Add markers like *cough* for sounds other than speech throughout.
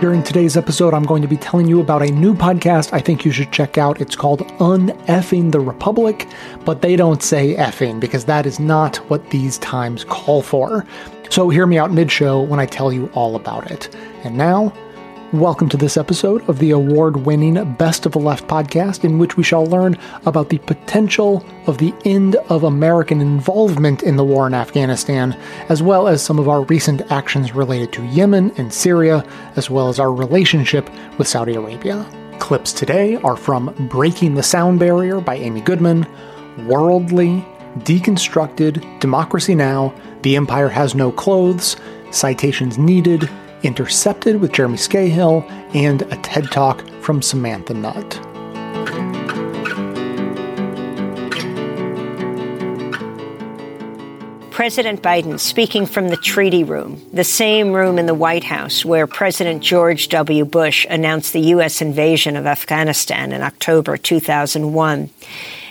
During today's episode, I'm going to be telling you about a new podcast I think you should check out. It's called Uneffing the Republic, but they don't say effing because that is not what these times call for. So hear me out mid show when I tell you all about it. And now, Welcome to this episode of the award winning Best of the Left podcast, in which we shall learn about the potential of the end of American involvement in the war in Afghanistan, as well as some of our recent actions related to Yemen and Syria, as well as our relationship with Saudi Arabia. Clips today are from Breaking the Sound Barrier by Amy Goodman, Worldly, Deconstructed, Democracy Now!, The Empire Has No Clothes, Citations Needed, Intercepted with Jeremy Scahill, and a TED Talk from Samantha Nutt. President Biden speaking from the treaty room, the same room in the White House where President George W. Bush announced the U.S. invasion of Afghanistan in October 2001.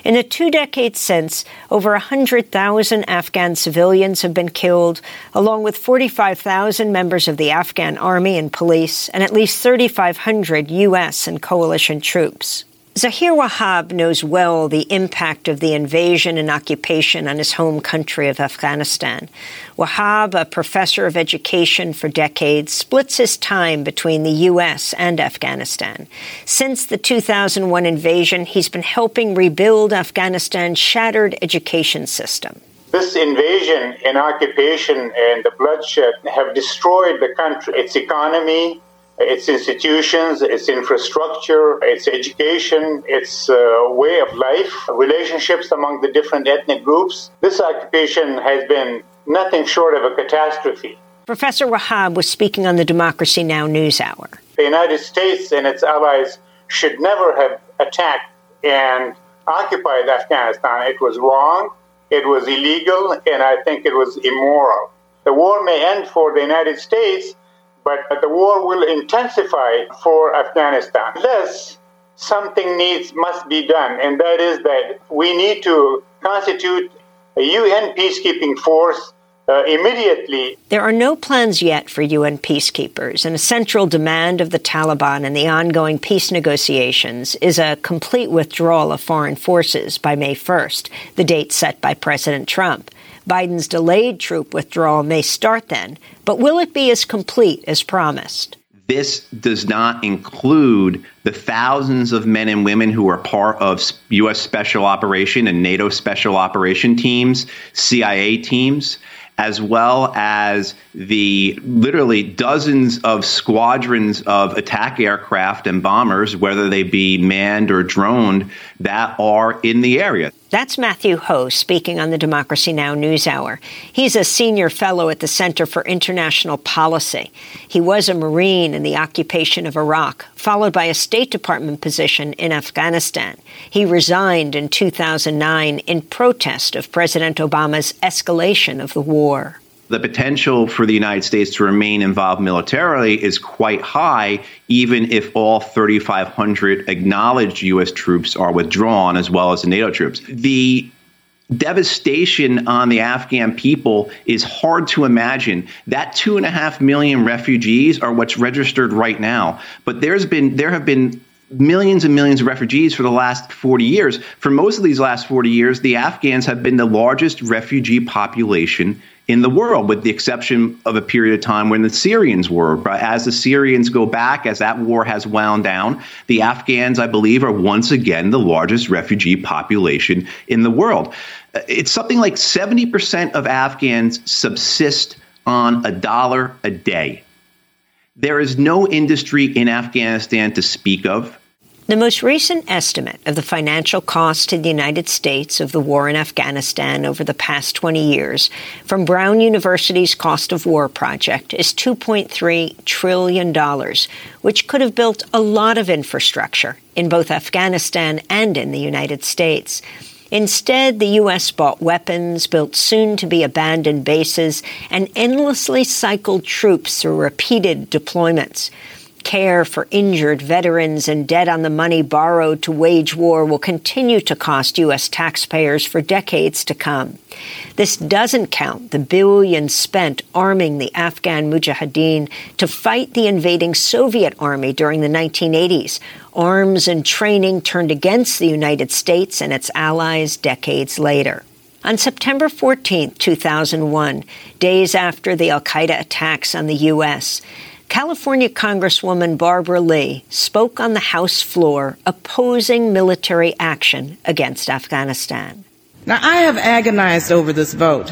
In the two decades since, over 100,000 Afghan civilians have been killed, along with 45,000 members of the Afghan army and police, and at least 3,500 U.S. and coalition troops. Zaher Wahab knows well the impact of the invasion and occupation on his home country of Afghanistan. Wahab, a professor of education for decades, splits his time between the U.S. and Afghanistan. Since the 2001 invasion, he's been helping rebuild Afghanistan's shattered education system. This invasion and occupation and the bloodshed have destroyed the country, its economy, its institutions, its infrastructure, its education, its uh, way of life, relationships among the different ethnic groups. This occupation has been nothing short of a catastrophe. Professor Wahab was speaking on the Democracy Now! NewsHour. The United States and its allies should never have attacked and occupied Afghanistan. It was wrong, it was illegal, and I think it was immoral. The war may end for the United States, but the war will intensify for Afghanistan. Thus, something needs must be done, and that is that we need to constitute a UN peacekeeping force uh, immediately. There are no plans yet for UN peacekeepers, and a central demand of the Taliban in the ongoing peace negotiations is a complete withdrawal of foreign forces by May 1st, the date set by President Trump. Biden's delayed troop withdrawal may start then, but will it be as complete as promised? This does not include the thousands of men and women who are part of U.S. Special Operation and NATO Special Operation teams, CIA teams, as well as the literally dozens of squadrons of attack aircraft and bombers, whether they be manned or droned, that are in the area. That's Matthew Hoh speaking on the Democracy Now! NewsHour. He's a senior fellow at the Center for International Policy. He was a Marine in the occupation of Iraq, followed by a State Department position in Afghanistan. He resigned in 2009 in protest of President Obama's escalation of the war the potential for the United States to remain involved militarily is quite high, even if all 3,500 acknowledged U.S. troops are withdrawn, as well as the NATO troops. The devastation on the Afghan people is hard to imagine. That two and a half million refugees are what's registered right now. But there's been there have been millions and millions of refugees for the last 40 years. For most of these last 40 years, the Afghans have been the largest refugee population in the world, with the exception of a period of time when the Syrians were. But as the Syrians go back, as that war has wound down, the Afghans, I believe, are once again the largest refugee population in the world. Uh, it's something like 70% of Afghans subsist on a dollar a day. There is no industry in Afghanistan to speak of. The most recent estimate of the financial cost to the United States of the war in Afghanistan over the past 20 years from Brown University's Cost of War project is $2.3 trillion, which could have built a lot of infrastructure in both Afghanistan and in the United States. Instead, the U.S. bought weapons, built soon to be abandoned bases, and endlessly cycled troops through repeated deployments. Care for injured veterans and debt on the money borrowed to wage war will continue to cost U.S. taxpayers for decades to come. This doesn't count the billions spent arming the Afghan mujahideen to fight the invading Soviet army during the 1980s, arms and training turned against the United States and its allies decades later. On September 14, 2001, days after the Al Qaeda attacks on the U.S., California Congresswoman Barbara Lee spoke on the House floor opposing military action against Afghanistan. Now, I have agonized over this vote,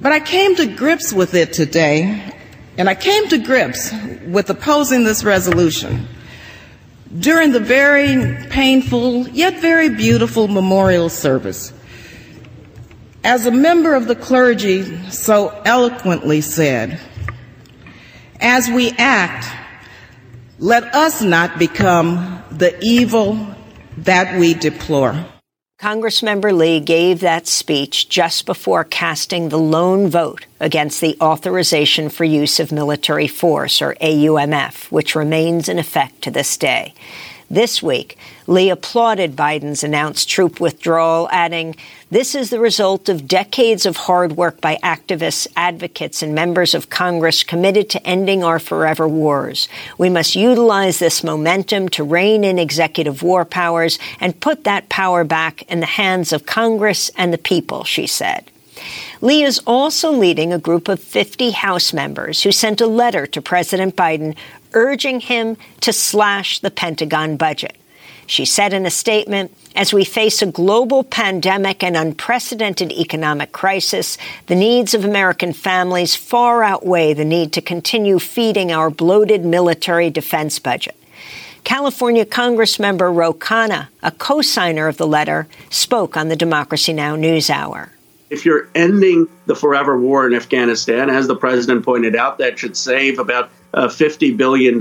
but I came to grips with it today, and I came to grips with opposing this resolution during the very painful yet very beautiful memorial service. As a member of the clergy so eloquently said, as we act, let us not become the evil that we deplore. Congressmember Lee gave that speech just before casting the lone vote against the Authorization for Use of Military Force, or AUMF, which remains in effect to this day. This week, Lee applauded Biden's announced troop withdrawal, adding, This is the result of decades of hard work by activists, advocates, and members of Congress committed to ending our forever wars. We must utilize this momentum to rein in executive war powers and put that power back in the hands of Congress and the people, she said. Lee is also leading a group of 50 House members who sent a letter to President Biden urging him to slash the Pentagon budget. She said in a statement, as we face a global pandemic and unprecedented economic crisis, the needs of American families far outweigh the need to continue feeding our bloated military defense budget. California Congressmember Ro Khanna, a co-signer of the letter, spoke on the Democracy Now! NewsHour. If you're ending the forever war in Afghanistan, as the president pointed out, that should save about uh, $50 billion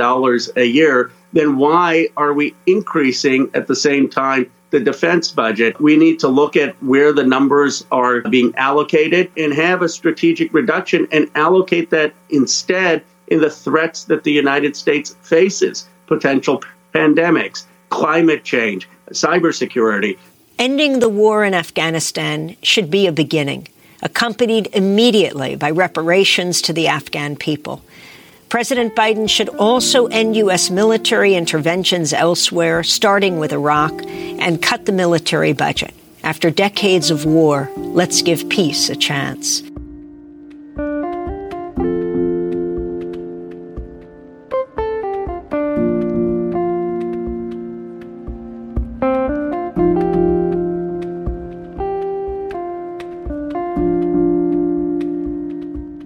a year, then why are we increasing at the same time the defense budget? We need to look at where the numbers are being allocated and have a strategic reduction and allocate that instead in the threats that the United States faces potential pandemics, climate change, cybersecurity. Ending the war in Afghanistan should be a beginning, accompanied immediately by reparations to the Afghan people. President Biden should also end U.S. military interventions elsewhere, starting with Iraq, and cut the military budget. After decades of war, let's give peace a chance.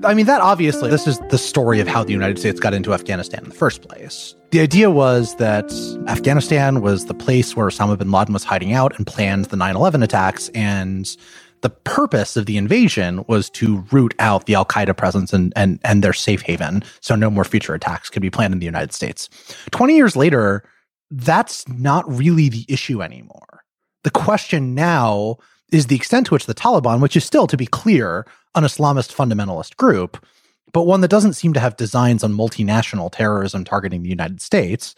I mean, that obviously, this is the story of how the United States got into Afghanistan in the first place. The idea was that Afghanistan was the place where Osama bin Laden was hiding out and planned the 9 11 attacks. And the purpose of the invasion was to root out the Al Qaeda presence and, and, and their safe haven so no more future attacks could be planned in the United States. 20 years later, that's not really the issue anymore. The question now is the extent to which the Taliban, which is still, to be clear, an Islamist fundamentalist group, but one that doesn't seem to have designs on multinational terrorism targeting the United States,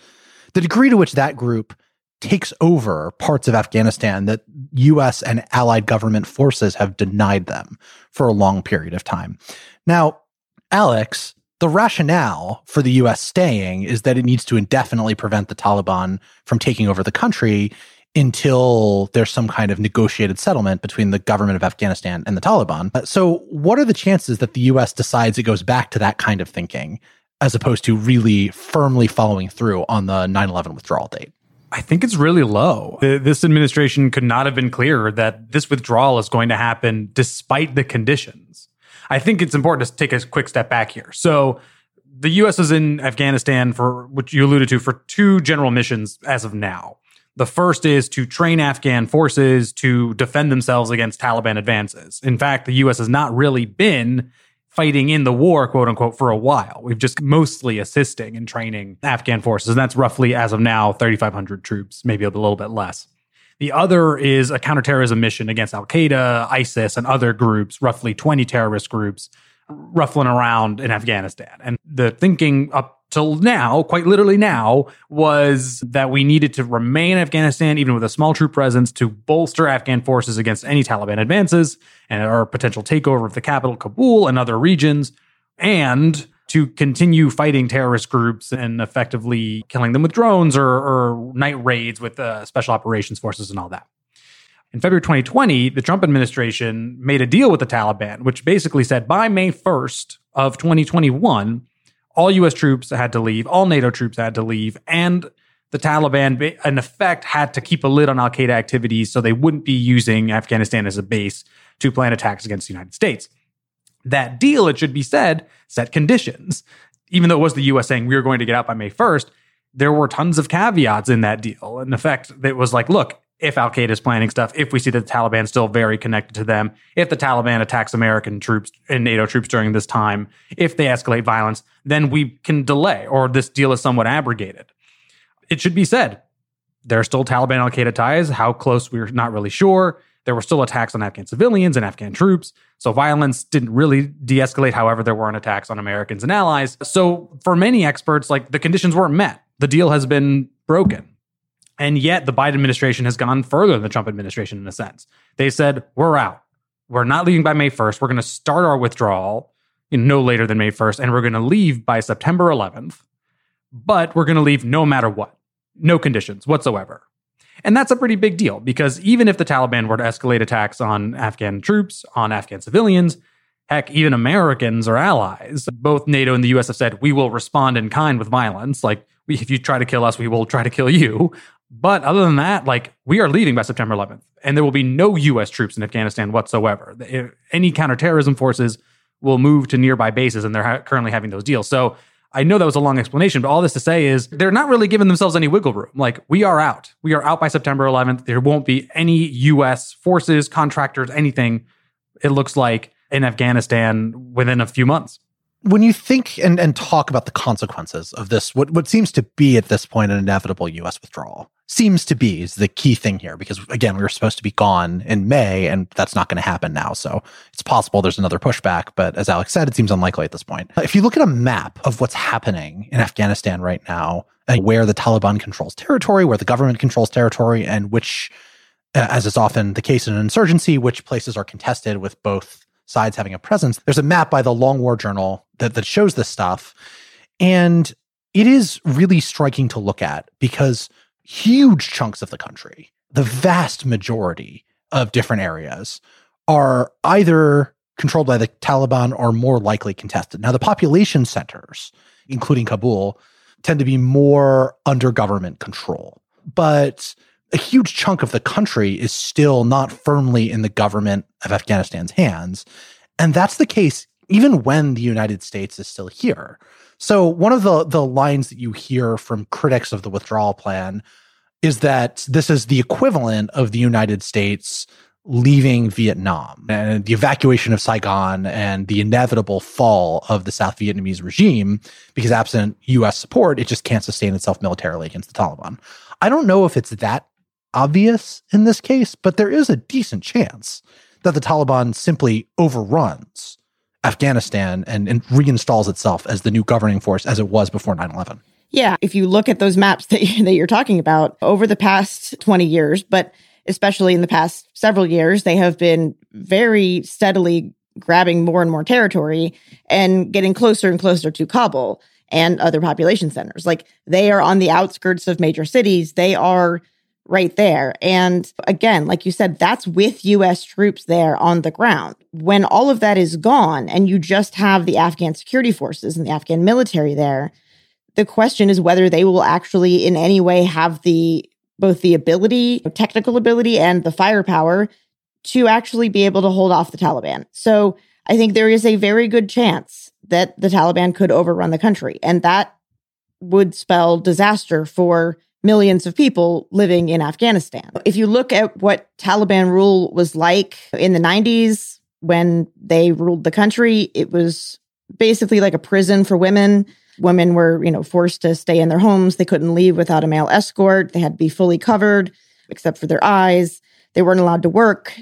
the degree to which that group takes over parts of Afghanistan that US and allied government forces have denied them for a long period of time. Now, Alex, the rationale for the US staying is that it needs to indefinitely prevent the Taliban from taking over the country until there's some kind of negotiated settlement between the government of Afghanistan and the Taliban. Uh, so, what are the chances that the US decides it goes back to that kind of thinking as opposed to really firmly following through on the 9 11 withdrawal date? I think it's really low. This administration could not have been clearer that this withdrawal is going to happen despite the conditions. I think it's important to take a quick step back here. So, the U.S. is in Afghanistan for, which you alluded to, for two general missions as of now. The first is to train Afghan forces to defend themselves against Taliban advances. In fact, the U.S. has not really been fighting in the war, quote unquote, for a while. We've just mostly assisting and training Afghan forces. And that's roughly, as of now, 3,500 troops, maybe a little bit less. The other is a counterterrorism mission against Al Qaeda, ISIS, and other groups, roughly 20 terrorist groups, ruffling around in Afghanistan. And the thinking up till now, quite literally now, was that we needed to remain in Afghanistan, even with a small troop presence, to bolster Afghan forces against any Taliban advances and our potential takeover of the capital, Kabul, and other regions, and to continue fighting terrorist groups and effectively killing them with drones or, or night raids with uh, special operations forces and all that. In February 2020, the Trump administration made a deal with the Taliban, which basically said by May 1st of 2021, all US troops had to leave, all NATO troops had to leave, and the Taliban, in effect, had to keep a lid on Al Qaeda activities so they wouldn't be using Afghanistan as a base to plan attacks against the United States. That deal, it should be said, set conditions. Even though it was the US saying we were going to get out by May 1st, there were tons of caveats in that deal. In effect, it was like, look, if Al Qaeda is planning stuff, if we see that the Taliban still very connected to them, if the Taliban attacks American troops and NATO troops during this time, if they escalate violence, then we can delay or this deal is somewhat abrogated. It should be said, there are still Taliban Al Qaeda ties. How close, we're not really sure. There were still attacks on Afghan civilians and Afghan troops. So violence didn't really de escalate. However, there weren't attacks on Americans and allies. So for many experts, like the conditions weren't met. The deal has been broken. And yet the Biden administration has gone further than the Trump administration in a sense. They said, we're out. We're not leaving by May 1st. We're going to start our withdrawal no later than May 1st, and we're going to leave by September 11th. But we're going to leave no matter what, no conditions whatsoever. And that's a pretty big deal because even if the Taliban were to escalate attacks on Afghan troops, on Afghan civilians, heck, even Americans or allies, both NATO and the US have said, we will respond in kind with violence. Like, if you try to kill us, we will try to kill you. But other than that, like we are leaving by September 11th, and there will be no U.S. troops in Afghanistan whatsoever. Any counterterrorism forces will move to nearby bases, and they're ha- currently having those deals. So I know that was a long explanation, but all this to say is they're not really giving themselves any wiggle room. Like we are out, we are out by September 11th. There won't be any U.S. forces, contractors, anything. It looks like in Afghanistan within a few months when you think and, and talk about the consequences of this, what, what seems to be at this point an inevitable US withdrawal, seems to be is the key thing here because again we were supposed to be gone in may and that's not going to happen now. So it's possible there's another pushback but as alex said it seems unlikely at this point. If you look at a map of what's happening in afghanistan right now and where the taliban controls territory where the government controls territory and which as is often the case in an insurgency which places are contested with both sides having a presence there's a map by the long war journal that, that shows this stuff. And it is really striking to look at because huge chunks of the country, the vast majority of different areas, are either controlled by the Taliban or more likely contested. Now, the population centers, including Kabul, tend to be more under government control. But a huge chunk of the country is still not firmly in the government of Afghanistan's hands. And that's the case even when the United States is still here. So one of the the lines that you hear from critics of the withdrawal plan is that this is the equivalent of the United States leaving Vietnam and the evacuation of Saigon and the inevitable fall of the South Vietnamese regime because absent US support it just can't sustain itself militarily against the Taliban. I don't know if it's that obvious in this case, but there is a decent chance that the Taliban simply overruns Afghanistan and, and reinstalls itself as the new governing force as it was before 9 11. Yeah. If you look at those maps that, *laughs* that you're talking about over the past 20 years, but especially in the past several years, they have been very steadily grabbing more and more territory and getting closer and closer to Kabul and other population centers. Like they are on the outskirts of major cities. They are right there. And again, like you said, that's with US troops there on the ground. When all of that is gone and you just have the Afghan security forces and the Afghan military there, the question is whether they will actually in any way have the both the ability, technical ability and the firepower to actually be able to hold off the Taliban. So I think there is a very good chance that the Taliban could overrun the country and that would spell disaster for millions of people living in Afghanistan. If you look at what Taliban rule was like in the 90s when they ruled the country, it was basically like a prison for women. Women were, you know, forced to stay in their homes. They couldn't leave without a male escort. They had to be fully covered except for their eyes. They weren't allowed to work.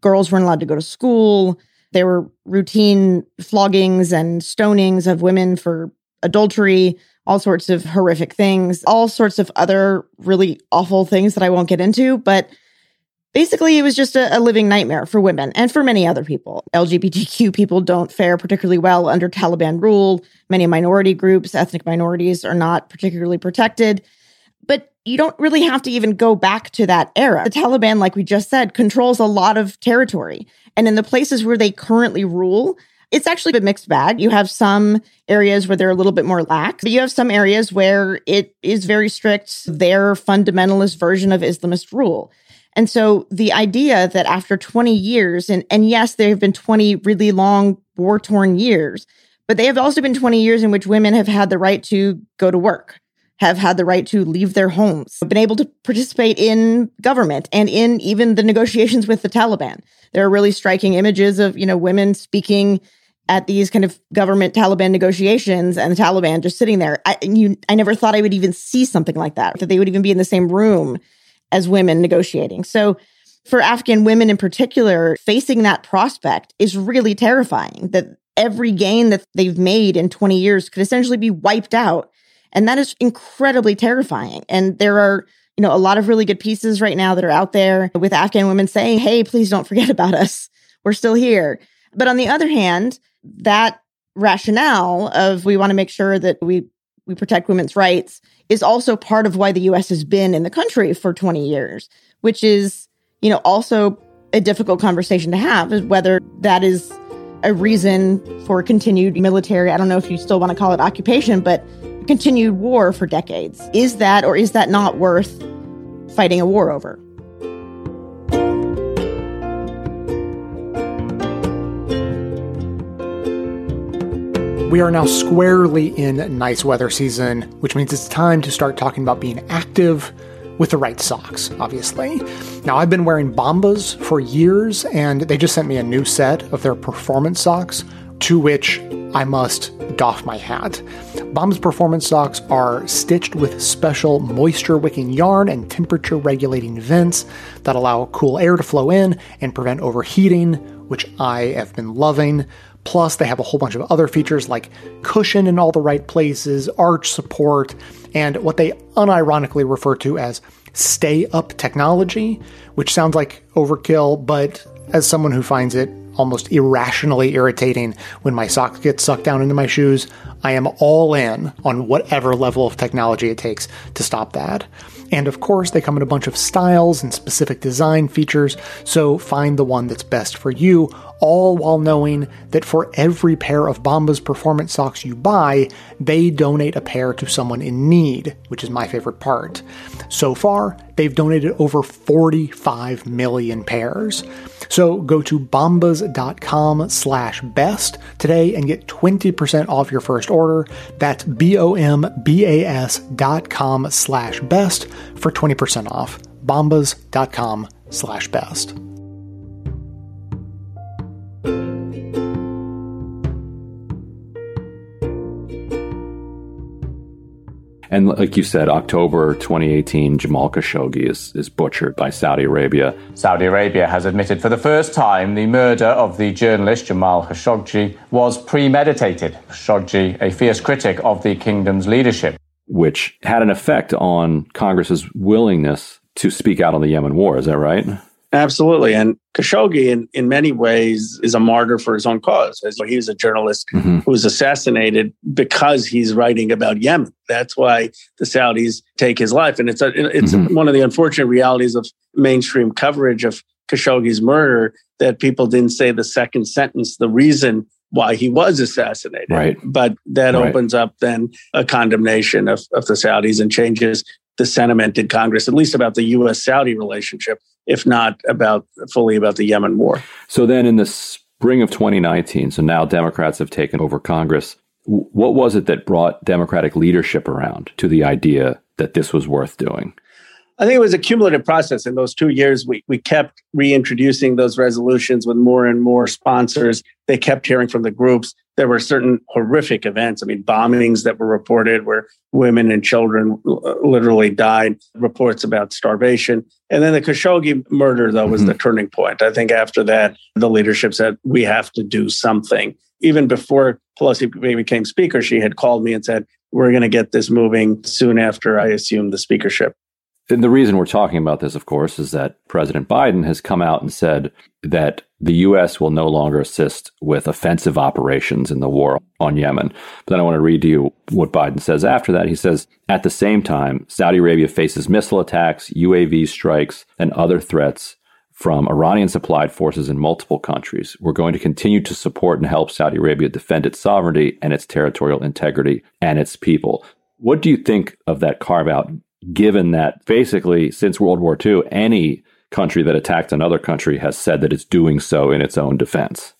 Girls weren't allowed to go to school. There were routine floggings and stonings of women for adultery all sorts of horrific things, all sorts of other really awful things that I won't get into. But basically, it was just a, a, living nightmare for women and for many other people. LGBTQ people don't fare particularly well under Taliban rule. Many minority groups, ethnic minorities, are not particularly protected. But you don't really have to even go back to that era. The Taliban, like we just said, controls a lot of territory. And in the places where they currently rule, it's actually a mixed bag. You have some areas where they're a little bit more lax, but you have some areas where it is very strict, their fundamentalist version of Islamist rule. And so the idea that after 20 years, and, and yes, there have been 20 really long war torn years, but they have also been 20 years in which women have had the right to go to work, have had the right to leave their homes, been able to participate in government and in even the negotiations with the Taliban. There are really striking images of, you know, women speaking at these kind of government Taliban negotiations and the Taliban just sitting there. I you I never thought I would even see something like that, that they would even be in the same room as women negotiating. So for Afghan women in particular, facing that prospect is really terrifying that every gain that they've made in 20 years could essentially be wiped out. And that is incredibly terrifying. And there are, you know, a lot of really good pieces right now that are out there with Afghan women saying, hey, please don't *laughs* forget about us. We're still here. But on the other hand, that rationale of we want to make sure that we we protect women's rights is also part of why the US has been in the country for 20 years, which is, you know, also a difficult conversation to have is whether that is a reason for continued military, I don't know if you still want to call it occupation, but continued war for decades. Is that or is that not worth fighting a war over? We are now squarely in nice weather season, which means it's time to start talking about being active with the right socks, obviously. Now, I've been wearing Bombas for years, and they just sent me a new set of their performance socks, to which I must doff my hat. Bombas performance socks are stitched with special moisture wicking yarn and temperature regulating vents that allow cool air to flow in and prevent overheating, which I have been loving. Plus, they have a whole bunch of other features like cushion in all the right places, arch support, and what they unironically refer to as stay up technology, which sounds like overkill, but as someone who finds it almost irrationally irritating. When my socks get sucked down into my shoes, I am all in on whatever level of technology it takes to stop that. And of course, they come in a bunch of styles and specific design features, so find the one that's best for you, all while knowing that for every pair of Bombas performance socks you buy, they donate a pair to someone in need, which is my favorite part. So far, they've donated over 45 million pairs. So go to bombas.com slash best today and get 20% off your first order. That's B-O-M-B-A-S dot slash best for 20% off. bombas.com slash best. And like you said, October 2018, Jamal Khashoggi is, is butchered by Saudi Arabia. Saudi Arabia has admitted for the first time the murder of the journalist Jamal Khashoggi was premeditated. Khashoggi, a fierce critic of the kingdom's leadership. Which had an effect on Congress's willingness to speak out on the Yemen war. Is that right? Absolutely. And Khashoggi, in, in many ways, is a martyr for his own cause. As he was a journalist mm-hmm. who was assassinated because he's writing about Yemen. That's why the Saudis take his life. And it's a, it's mm-hmm. one of the unfortunate realities of mainstream coverage of Khashoggi's murder that people didn't say the second sentence, the reason why he was assassinated. Right. But that right. opens up then a condemnation of, of the Saudis and changes the sentiment in Congress, at least about the U.S. Saudi relationship, if not about fully about the Yemen war. So then in the spring of 2019, so now Democrats have taken over Congress. What was it that brought Democratic leadership around to the idea that this was worth doing? I think it was a cumulative process. In those two years, we, we kept reintroducing those resolutions with more and more sponsors. They kept hearing from the groups. There were certain horrific events. I mean, bombings that were reported where women and children literally died, reports about starvation. And then the Khashoggi murder, though, was mm-hmm. the turning point. I think after that, the leadership said, we have to do something. Even before Pelosi became speaker, she had called me and said, we're going to get this moving soon after I assume the speakership. And the reason we're talking about this, of course, is that President Biden has come out and said that the U.S. will no longer assist with offensive operations in the war on Yemen. But then I want to read to you what Biden says after that. He says, at the same time, Saudi Arabia faces missile attacks, UAV strikes, and other threats from Iranian supplied forces in multiple countries. We're going to continue to support and help Saudi Arabia defend its sovereignty and its territorial integrity and its people. What do you think of that carve out, given that basically since World War II, any country that attacked another country has said that it's doing so in its own defense?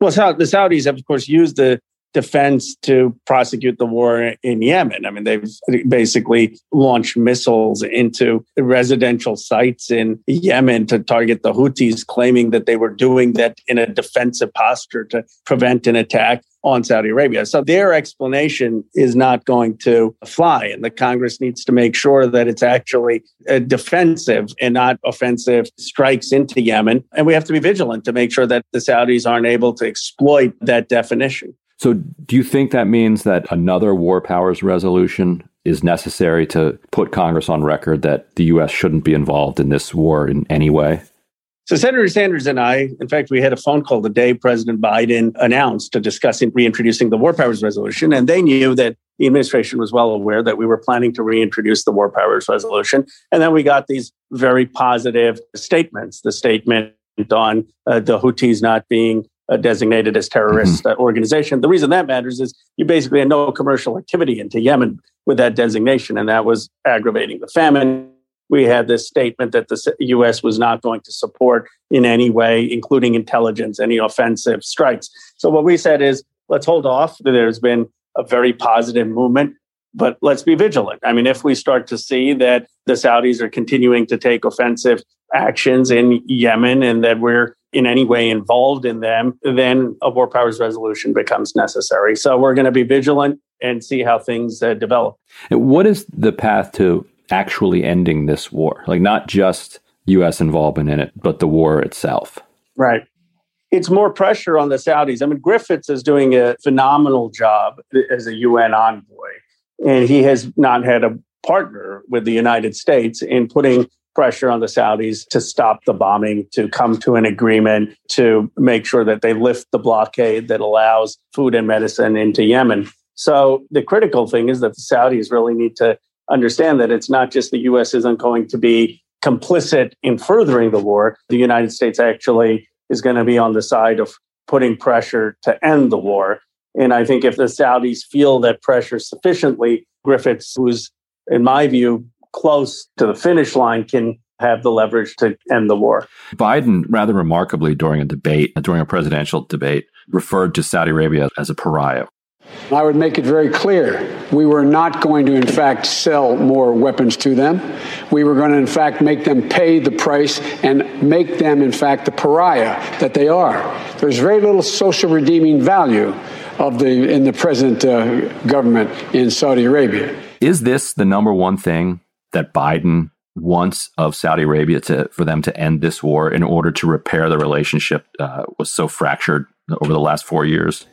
Well, the Saudis have, of course, used the defense to prosecute the war in Yemen. I mean, they've basically launched missiles into residential sites in Yemen to target the Houthis, claiming that they were doing that in a defensive posture to prevent an attack on Saudi Arabia. So their explanation is not going to fly. And the Congress needs to make sure that it's actually uh, defensive and not offensive strikes into Yemen. And we have to be vigilant to make sure that the Saudis aren't able to exploit that definition. So, do you think that means that another war powers resolution is necessary to put Congress on record that the U.S. shouldn't be involved in this war in any way? So, Senator Sanders and I, in fact, we had a phone call the day President Biden announced to discussing reintroducing the war powers resolution. And they knew that the administration was well aware that we were planning to reintroduce the war powers resolution. And then we got these very positive statements the statement on uh, the Houthis not being uh, designated as terrorist mm-hmm. uh, organization. The reason that matters is you basically had no commercial activity into Yemen with that designation, and that was aggravating the famine. We had this statement that the U.S. was not going to support in any way, including intelligence, any offensive strikes. So what we said is, let's hold off. There's been a very positive movement, but let's be vigilant. I mean, if we start to see that the Saudis are continuing to take offensive actions in Yemen and that we're in any way involved in them, then a war powers resolution becomes necessary. So we're going to be vigilant and see how things uh, develop. What is the path to actually ending this war? Like, not just U.S. involvement in it, but the war itself? Right. It's more pressure on the Saudis. I mean, Griffiths is doing a phenomenal job as a UN envoy, and he has not had a partner with the United States in putting pressure on the Saudis to stop the bombing, to come to an agreement, to make sure that they lift the blockade that allows food and medicine into Yemen. So the critical thing is that the Saudis really need to understand that it's not just the US isn't going to be complicit in furthering the war. The United States actually is going to be on the side of putting pressure to end the war. And I think if the Saudis feel that pressure sufficiently, Griffiths, who's, in my view, close to the finish line can have the leverage to end the war. Biden, rather remarkably, during a debate, during a presidential debate, referred to Saudi Arabia as a pariah. I would make it very clear we were not going to, in fact, sell more weapons to them. We were going to, in fact, make them pay the price and make them, in fact, the pariah that they are. There's very little social redeeming value of the in the present uh, government in Saudi Arabia. Is this the number one thing that Biden wants of Saudi Arabia to for them to end this war in order to repair the relationship uh, was so fractured over the last four years?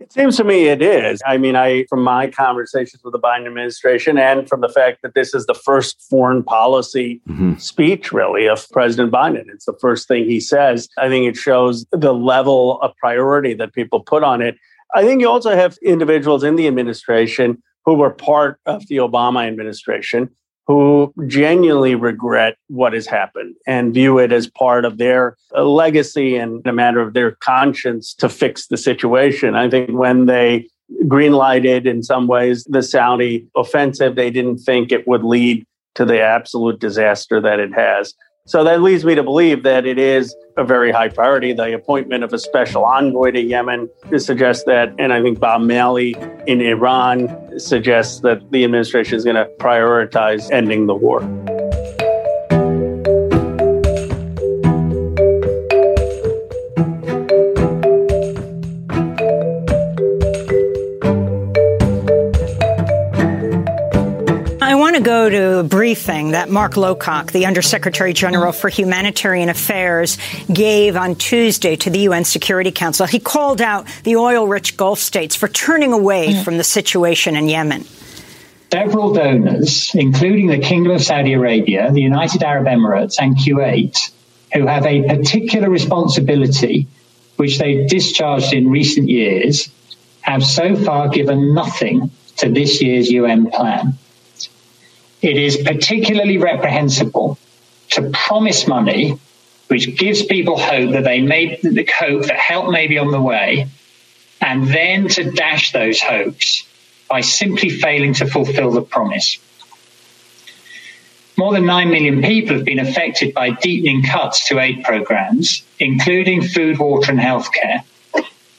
It seems to me it is. I mean, I from my conversations with the Biden administration and from the fact that this is the first foreign policy mm-hmm. speech really of President Biden. It's the first thing he says. I think it shows the level of priority that people put on it. I think you also have individuals in the administration who were part of the Obama administration who genuinely regret what has happened and view it as part of their uh, legacy and a matter of their conscience to fix the situation. I think when they greenlighted in some ways the Saudi offensive, they didn't think it would lead to the absolute disaster that it has. So that leads me to believe that it is a very high priority. The appointment of a special envoy to Yemen suggests that, and I think Bob Malley in Iran suggests that the administration is going to prioritize ending the war. Go to a briefing that Mark Lowcock, the Undersecretary General for Humanitarian Affairs, gave on Tuesday to the UN Security Council. He called out the oil rich Gulf states for turning away from the situation in Yemen. Several donors, including the Kingdom of Saudi Arabia, the United Arab Emirates, and Kuwait, who have a particular responsibility which they've discharged in recent years, have so far given nothing to this year's UN plan. It is particularly reprehensible to promise money which gives people hope that they may the hope that help may be on the way, and then to dash those hopes by simply failing to fulfill the promise. More than 9 million people have been affected by deepening cuts to aid programs, including food, water, and healthcare.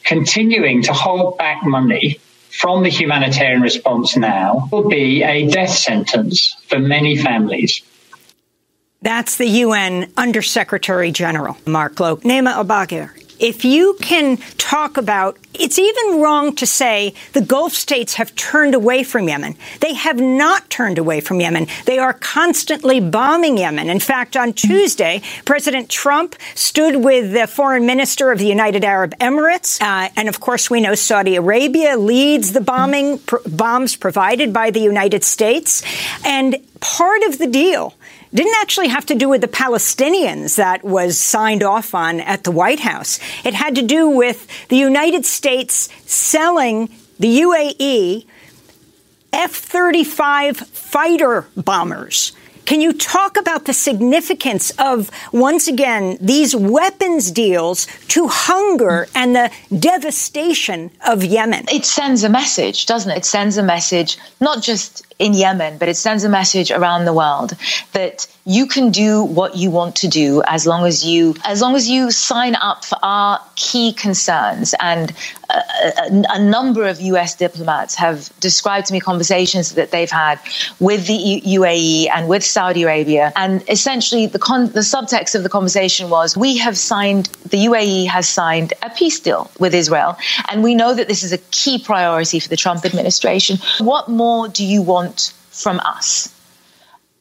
Continuing to hold back money from the humanitarian response now will be a death sentence for many families. That's the UN Undersecretary General, Mark Lowe. Nima Elbagir, if you can talk about, it's even wrong to say the Gulf states have turned away from Yemen. They have not turned away from Yemen. They are constantly bombing Yemen. In fact, on Tuesday, President Trump stood with the foreign minister of the United Arab Emirates. Uh, and of course, we know Saudi Arabia leads the bombing, pr- bombs provided by the United States. And part of the deal didn't actually have to do with the Palestinians that was signed off on at the White House. It had to do with the United States selling the UAE F 35 fighter bombers. Can you talk about the significance of, once again, these weapons deals to hunger and the devastation of Yemen? It sends a message, doesn't it? It sends a message, not just in Yemen, but it sends a message around the world that you can do what you want to do as long as you as long as you sign up for our key concerns. And a, a, a, number of US diplomats have described to me conversations that they've had with the UAE and with Saudi Arabia. And essentially the con- the subtext of the conversation was we have signed the UAE has signed a peace deal with Israel and we know that this is a key priority for the Trump administration. What more do you want from us.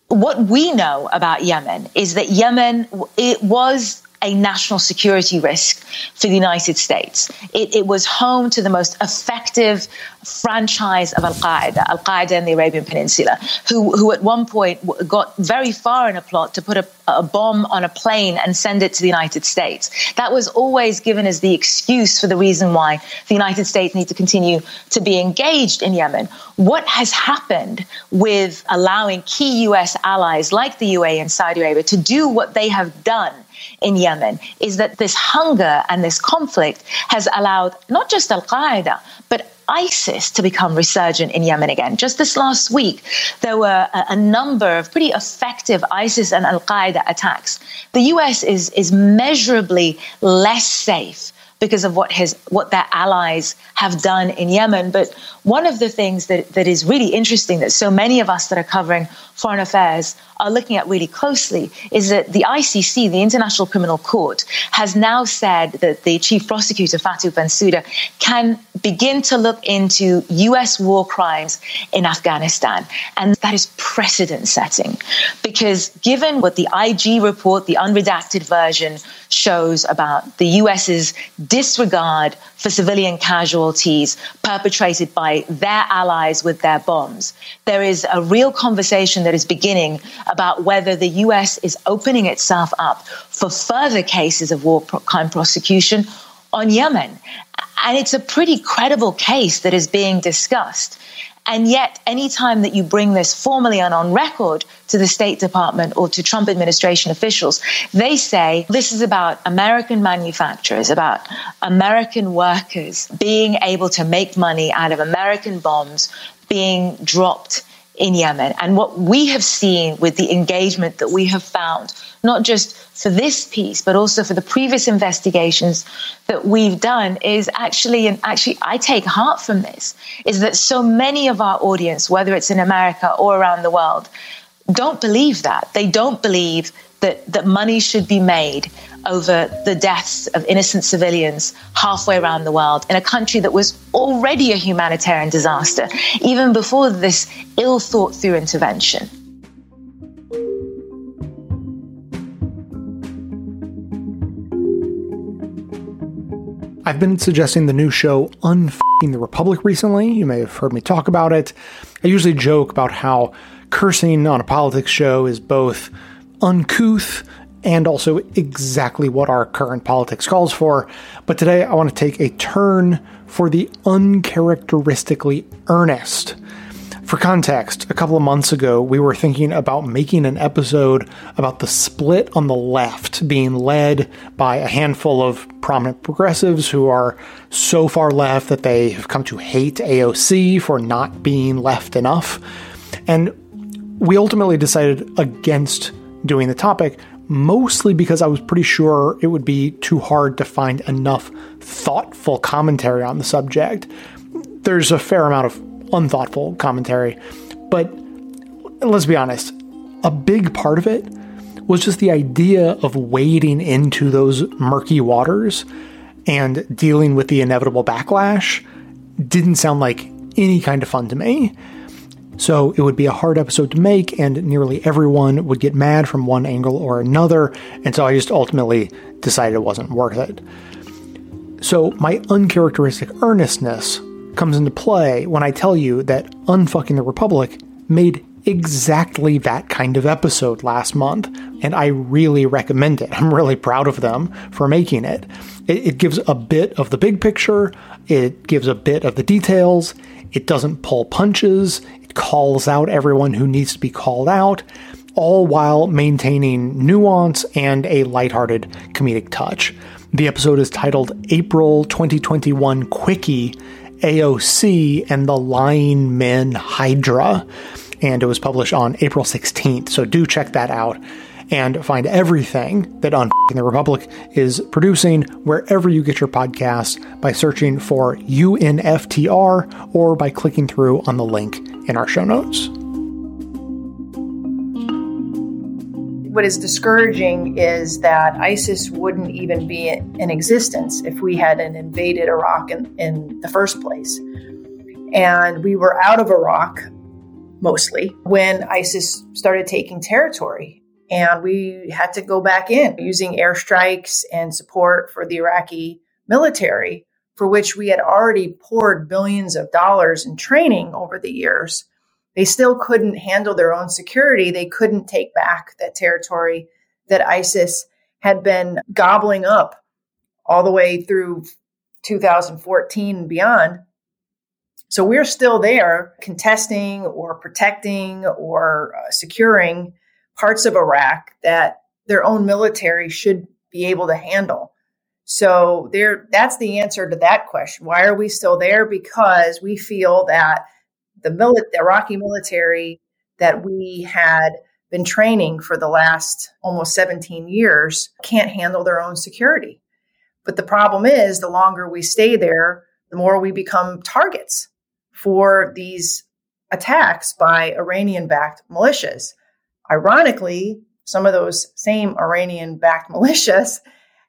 What we know about Yemen is that Yemen it was a national security risk for the United States. It, it was home to the most effective franchise of Al Qaeda, Al Qaeda in the Arabian Peninsula, who, who at one point got very far in a plot to put a, a bomb on a plane and send it to the United States. That was always given as the excuse for the reason why the United States need to continue to be engaged in Yemen. What has happened with allowing key U.S. allies like the UAE and Saudi Arabia to do what they have done? In Yemen is that this hunger and this conflict has allowed not just Al Qaeda, but ISIS to become resurgent in Yemen again. Just this last week, there were a, a number of pretty effective ISIS and Al Qaeda attacks. The US is, is measurably less safe because of what his what their allies have done in Yemen. But one of the things that, that is really interesting that so many of us that are covering foreign affairs are looking at really closely is that the ICC, the International Criminal Court, has now said that the chief prosecutor, Fatou Bensouda, can begin to look into US war crimes in Afghanistan. And that is precedent setting because given what the IG report, the unredacted version, shows about the US's disregard for civilian casualties perpetrated by their allies with their bombs, there is a real conversation that is beginning about whether the US is opening itself up for further cases of war crime prosecution on Yemen. And it's a pretty credible case that is being discussed. And yet, anytime that you bring this formally and on record to the State Department or to Trump administration officials, they say this is about American manufacturers, about American workers being able to make money out of American bombs being dropped in Yemen. And what we have seen with the engagement that we have found, not just for this piece, but also for the previous investigations that we've done, is actually, and actually, I take heart from this, is that so many of our audience, whether it's in America or around the world, don't believe that. They don't believe that, that money should be made over the deaths of innocent civilians halfway around the world in a country that was already a humanitarian disaster, even before this ill thought through intervention. I've been suggesting the new show Unfucking the Republic recently. You may have heard me talk about it. I usually joke about how cursing on a politics show is both uncouth and also exactly what our current politics calls for. But today I want to take a turn for the uncharacteristically earnest. For context, a couple of months ago, we were thinking about making an episode about the split on the left being led by a handful of prominent progressives who are so far left that they have come to hate AOC for not being left enough. And we ultimately decided against doing the topic mostly because I was pretty sure it would be too hard to find enough thoughtful commentary on the subject. There's a fair amount of unthoughtful commentary, but let's be honest, a big part of it was just the idea of wading into those murky waters and dealing with the inevitable backlash didn't sound like any kind of fun to me. So it would be a hard episode to make, and nearly everyone would get mad from one angle or another, and so I just ultimately decided it wasn't worth it. So my uncharacteristic earnestness comes into play when I tell you that Unfucking the Republic made exactly that kind of episode last month, and I really recommend it. *laughs* I'm really proud of them for making it. It, it gives a bit of the big picture, it gives a bit of the details, it doesn't pull punches, it calls out everyone who needs to be called out, all while maintaining nuance and a lighthearted comedic touch. The episode is titled April 2021 Quickie AOC and the Lying Men Hydra, and it was published on April 16th, so do check that out and find everything that On the Republic is producing wherever you get your podcasts by searching for UNFTR or by clicking through on the link in our show notes. What is discouraging is that ISIS wouldn't even be in existence if we hadn't invaded Iraq in, in the first place. And we were out of Iraq mostly when ISIS started taking territory and we had to go back in using airstrikes and support for the Iraqi military, for which we had already poured billions of dollars in training over the years. They still couldn't handle their own security. They couldn't take back that territory that ISIS had been gobbling up all the way through 2014 and beyond. So we're still there contesting or protecting or uh, securing parts of Iraq that their own military should be able to handle. So there that's the answer to that question. Why are we still there? Because we feel that the, mili- Iraqi military that we had been training for the last almost 17 years can't handle their own security. But the problem is the longer we stay there, the more we become targets for these attacks by Iranian backed militias. Ironically, some of those same Iranian backed *laughs* militias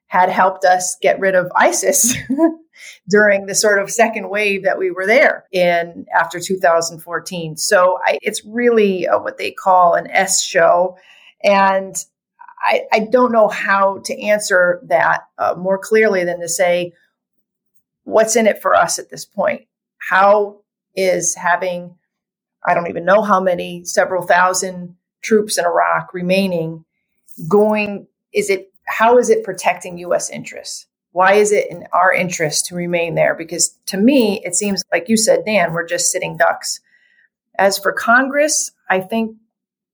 had helped us get rid of ISIS *laughs* during the sort of second wave that we were there in after 2014. So I, it's really a, what they call an S show. And I, I, don't know how to answer that uh, more clearly than to say, what's in it for us at this point? How is having, I don't even know how many, several thousand troops in Iraq remaining going is it how is it protecting US interests? Why is it in our interest to remain there? Because to me, it seems like you said, Dan, we're just sitting ducks. As for Congress, I think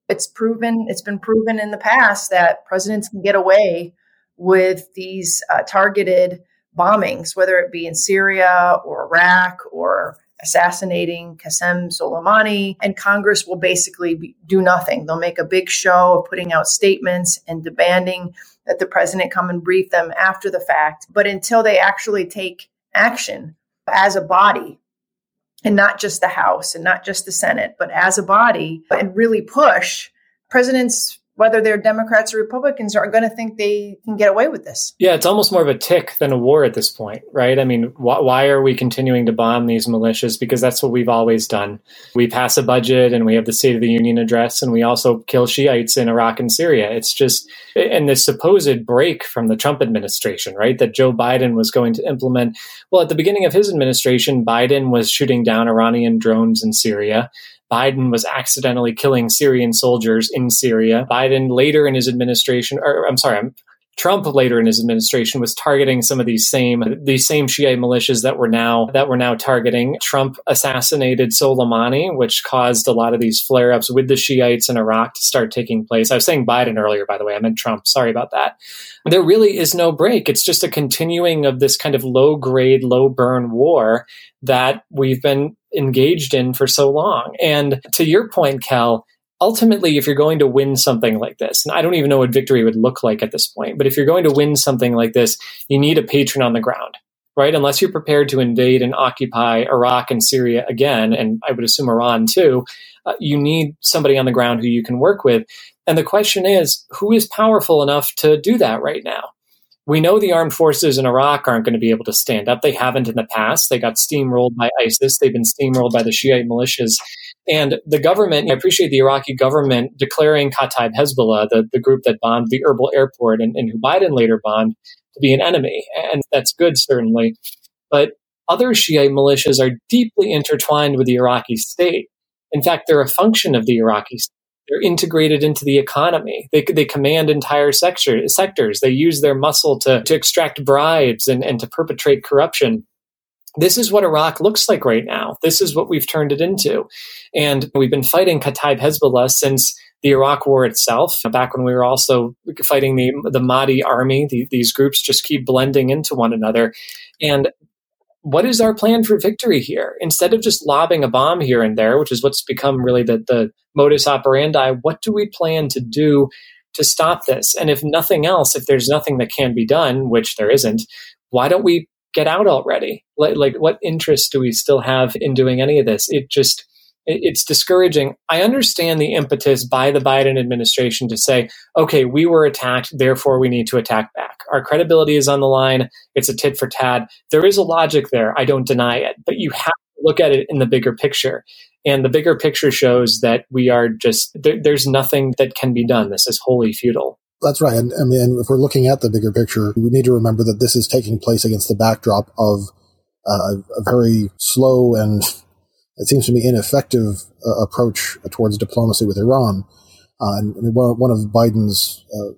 it's proven, it's been proven in the past that presidents can get away with these uh, targeted bombings, whether it be in Syria or Iraq or assassinating Qasem Soleimani, and Congress will basically be, do nothing. They'll make a big show of putting out statements and demanding that the president come and brief them after the fact. But until they actually take action as a body, and not just the House and not just the Senate, but as a body, and really push, presidents whether they're Democrats or Republicans, are going to think they can get away with this. Yeah, it's almost more of a tick than a war at this point, right? I mean, wh- why are we continuing to bomb these militias? Because that's what we've always done. We pass a budget and we have the State of the Union address, and we also kill Shiites in Iraq and Syria. It's just, and this supposed break from the Trump administration, right? That Joe Biden was going to implement. Well, at the beginning of his administration, Biden was shooting down Iranian drones in Syria. Biden was accidentally killing Syrian soldiers in Syria. Biden later in his administration, or I'm sorry, I'm, Trump later in his administration was targeting some of these same these same Shia militias that were now that were now targeting. Trump assassinated Soleimani, which caused a lot of these flare ups with the Shiites in Iraq to start taking place. I was saying Biden earlier, by the way. I meant Trump. Sorry about that. There really is no break. It's just a continuing of this kind of low grade, low burn war that we've been engaged in for so long. And to your point, Kel, ultimately, if you're going to win something like this, and I don't even know what victory would look like at this point, but if you're going to win something like this, you need a patron on the ground, right? Unless you're prepared to invade and occupy Iraq and Syria again, and I would assume Iran too, uh, you need somebody on the ground who you can work with. And the question is, who is powerful enough to do that right now? We know the armed forces in Iraq aren't going to be able to stand up. They haven't in the past. They got steamrolled by ISIS. They've been steamrolled by the Shiite militias. And the government, I appreciate the Iraqi government declaring Kataib Hezbollah, the, the group that bombed the Erbil airport and, and who Biden later bombed, to be an enemy. And that's good, certainly. But other Shiite militias are deeply intertwined with the Iraqi state. In fact, they're a function of the Iraqi state. They're integrated into the economy. They, they command entire sector, sectors. They use their muscle to, to extract bribes and, and to perpetrate corruption. This is what Iraq looks like right now. This is what we've turned it into. And we've been fighting Kataib Hezbollah since the Iraq War itself, back when we were also fighting the the Mahdi army. The, these groups just keep blending into one another. And what is our plan for victory here? Instead of just lobbing a bomb here and there, which is what's become really the, the modus operandi, what do we plan to do to stop this? And if nothing else, if there's nothing that can be done, which there isn't, why don't we get out already? Like, like what interest do we still have in doing any of this? It just, it's discouraging. I understand the impetus by the Biden administration to say, okay, we were attacked, therefore we need to attack back. Our credibility is on the line. It's a tit for tat. There is a logic there. I don't deny it, but you have to look at it in the bigger picture. And the bigger picture shows that we are just, there, there's nothing that can be done. This is wholly futile. That's right. And I mean, if we're looking at the bigger picture, we need to remember that this is taking place against the backdrop of uh, a very slow and it seems to me ineffective uh, approach towards diplomacy with Iran. Uh, and one, of Biden's uh,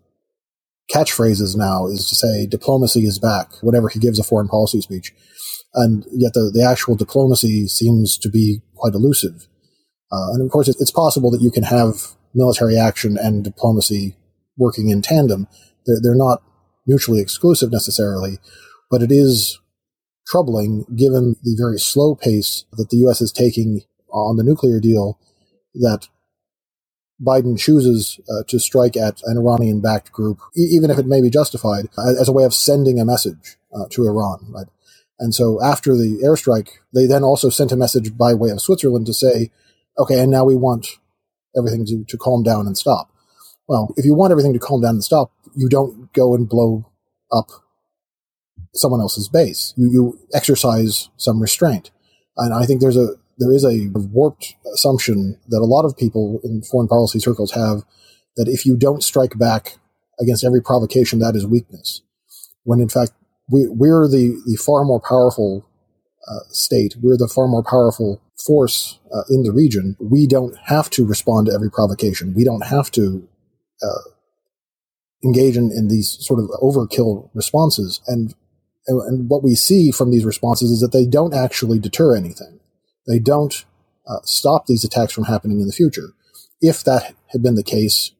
catchphrases now is to say diplomacy is back whenever he gives a foreign policy speech. And yet the, the actual diplomacy seems to be quite elusive. Uh, and of course, it's possible that you can have military action and diplomacy working in tandem. They're, they're not mutually exclusive necessarily, but it is troubling given the very slow pace that the U.S. is taking on the nuclear deal that Biden chooses uh, to strike at an Iranian backed group, e- even if it may be justified, as a way of sending a message uh, to Iran, right? And so after the airstrike, they then also sent a message by way of Switzerland to say, okay, and now we want everything to, to calm down and stop. Well, if you want everything to calm down and stop, you don't go and blow up someone else's base. You, you exercise some restraint. And I think there's a, there is a warped assumption that a lot of people in foreign policy circles have that if you don't strike back against every provocation, that is weakness. When in fact, we, we're the, the far more powerful uh, state. We're the far more powerful force uh, in the region. We don't have to respond to every provocation. We don't have to uh, engage in, in these sort of overkill responses. And and what we see from these responses is that they don't actually deter anything. They don't uh, stop these attacks from happening in the future. If that had been the case,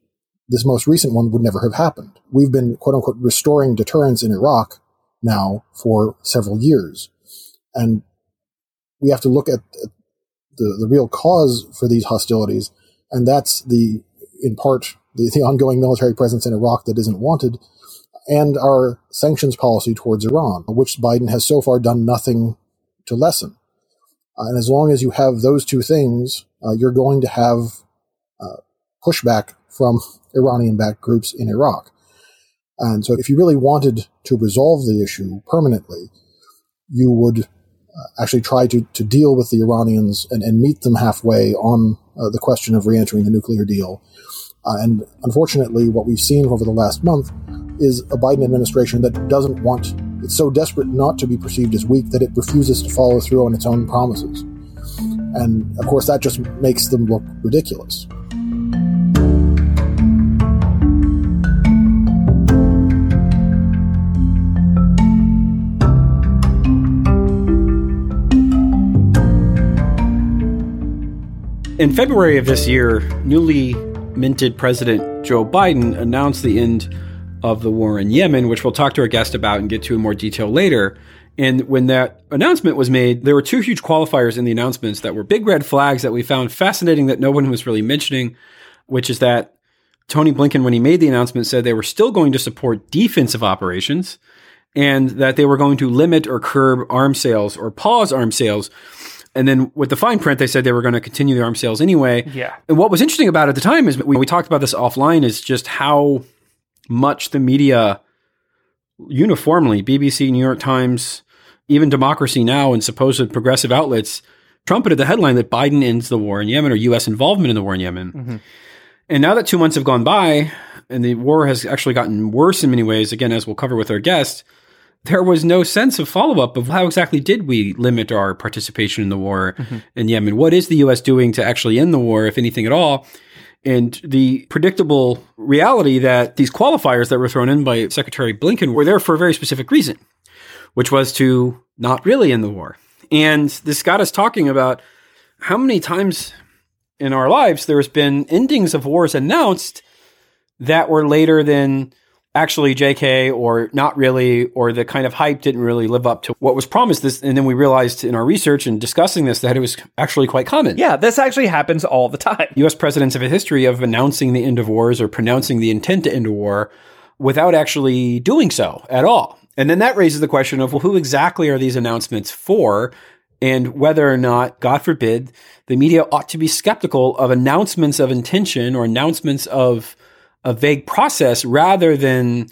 this most recent one would never have happened. We've been, quote unquote, restoring deterrence in Iraq now for several years. And we have to look at the, the real cause for these hostilities. And that's the, in part, the, the ongoing military presence in Iraq that isn't wanted and our sanctions policy towards Iran, which Biden has so far done nothing to lessen. Uh, and as long as you have those two things, uh, you're going to have uh, pushback from Iranian backed groups in Iraq. And so, if you really wanted to resolve the issue permanently, you would actually try to, to deal with the Iranians and, and meet them halfway on uh, the question of re entering the nuclear deal. Uh, and unfortunately, what we've seen over the last month is a Biden administration that doesn't want, it's so desperate not to be perceived as weak that it refuses to follow through on its own promises. And of course, that just makes them look ridiculous. In February of this year, newly minted President Joe Biden announced the end of the war in Yemen, which we'll talk to our guest about and get to in more detail later. And when that announcement was made, there were two huge qualifiers in the announcements that were big red flags that we found fascinating that no one was really mentioning, which is that Tony Blinken, when he made the announcement, said they were still going to support defensive operations and that they were going to limit or curb arms sales or pause arms sales and then with the fine print, they said they were going to continue the arms sales anyway. Yeah. And what was interesting about it at the time is we, we talked about this offline is just how much the media uniformly, BBC, New York Times, even Democracy Now, and supposed progressive outlets trumpeted the headline that Biden ends the war in Yemen or U.S. involvement in the war in Yemen. Mm-hmm. And now that two months have gone by and the war has actually gotten worse in many ways, again, as we'll cover with our guest, there was no sense of follow up of how exactly did we limit our participation in the war Mm-hmm. in Yemen? What is the U.S. doing to actually end the war, if anything at all? And the predictable reality that these qualifiers that were thrown in by Secretary Blinken were there for a very specific reason, which was to not really end the war. And this got us talking about how many times in our lives there's been endings of wars announced that were later than actually JK or not really, or the kind of hype didn't really live up to what was promised. This, and then we realized in our research and discussing this that it was actually quite common. Yeah, this actually happens all the time. U.S. presidents have a history of announcing the end of wars or pronouncing the intent to end a war without actually doing so at all. And then that raises the question of well, who exactly are these announcements for? And whether or not, God forbid, the media ought to be skeptical of announcements of intention or announcements of a vague process rather than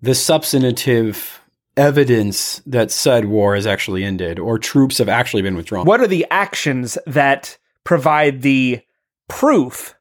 the substantive evidence that said war has actually ended or troops have actually been withdrawn. What are the actions that provide the proof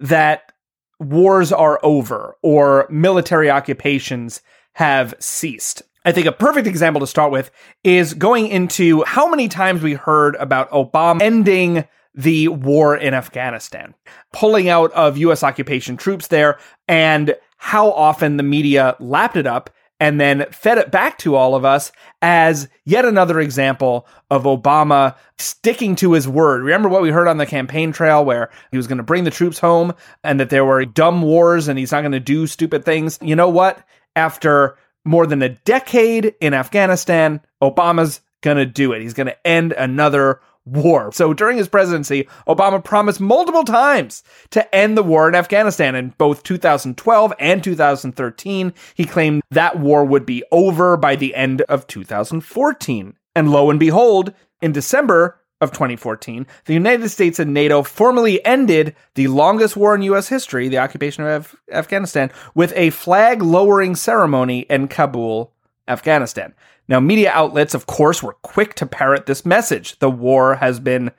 that wars are over or military occupations have ceased? I think a perfect example to start with is going into how many times we heard about Obama ending the war in Afghanistan, pulling out of US occupation troops there, and how often the media lapped it up and then fed it back to all of us as yet another example of Obama sticking to his word. Remember what we heard on the campaign trail where he was going to bring the troops home and that there were dumb wars and he's not going to do stupid things? You know what? After more than a decade in Afghanistan, Obama's going to do it. He's going to end another war. So during his presidency, Obama promised multiple times to end the war in Afghanistan. In both 2012 and 2013, he claimed that war would be over by the end of 2014. And lo and behold, in December of 2014, the United States and NATO formally ended the longest war in U.S. history, the occupation of Af- Afghanistan, with a flag lowering ceremony in Kabul, Afghanistan. Now, media outlets, of course, were quick to parrot this message. The war has been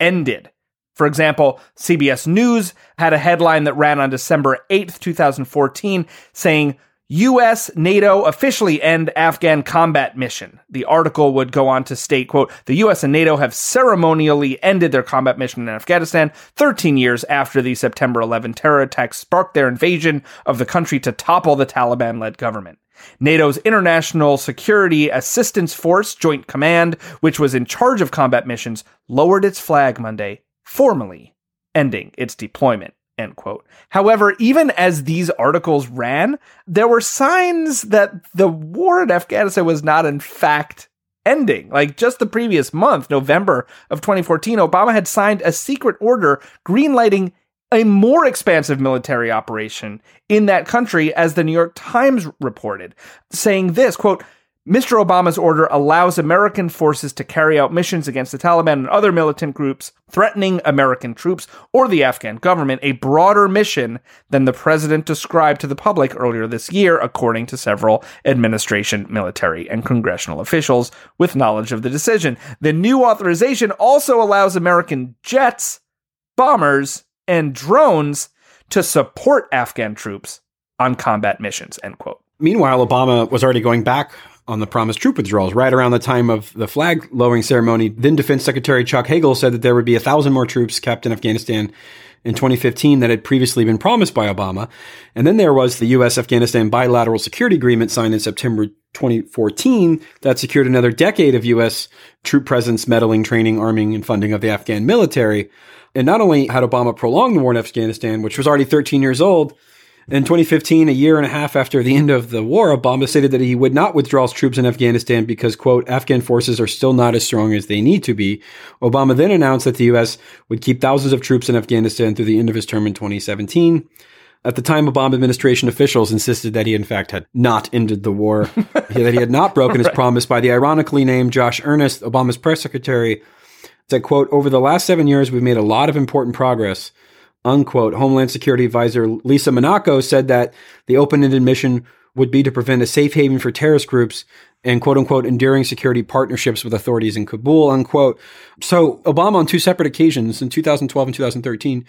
ended. For example, CBS News had a headline that ran on December 8th, 2014, saying, U.S. NATO officially end Afghan combat mission. The article would go on to state, quote, the U.S. and NATO have ceremonially ended their combat mission in Afghanistan 13 years after the September 11 terror attacks sparked their invasion of the country to topple the Taliban led government. NATO's International Security Assistance Force Joint Command, which was in charge of combat missions, lowered its flag Monday, formally ending its deployment. End quote. However, even as these articles ran, there were signs that the war in Afghanistan was not, in fact, ending. Like just the previous month, November of 2014, Obama had signed a secret order greenlighting a more expansive military operation in that country, as the New York Times reported, saying this quote, Mr. Obama's order allows American forces to carry out missions against the Taliban and other militant groups threatening American troops or the Afghan government, a broader mission than the president described to the public earlier this year, according to several administration, military, and congressional officials with knowledge of the decision. The new authorization also allows American jets, bombers, and drones to support Afghan troops on combat missions, end quote. Meanwhile, Obama was already going back on the promised troop withdrawals. Right around the time of the flag lowering ceremony, then Defense Secretary Chuck Hagel said that there would be a thousand more troops kept in Afghanistan in 2015 that had previously been promised by Obama. And then there was the U.S. Afghanistan bilateral security agreement signed in September 2014 that secured another decade of U.S. troop presence, meddling, training, arming, and funding of the Afghan military. And not only had Obama prolonged the war in Afghanistan, which was already 13 years old, in 2015, a year and a half after the end of the war, Obama stated that he would not withdraw his troops in Afghanistan because, quote, Afghan forces are still not as strong as they need to be. Obama then announced that the U.S. would keep thousands of troops in Afghanistan through the end of his term in 2017. At the time, Obama administration officials insisted that he, in fact, had not ended the war, *laughs* that he had not broken his right. promise by the ironically named Josh Earnest, Obama's press secretary, said, quote, over the last seven years, we've made a lot of important progress unquote. Homeland Security Advisor Lisa Monaco said that the open-ended mission would be to prevent a safe haven for terrorist groups and quote unquote enduring security partnerships with authorities in Kabul, unquote. So Obama on two separate occasions in 2012 and 2013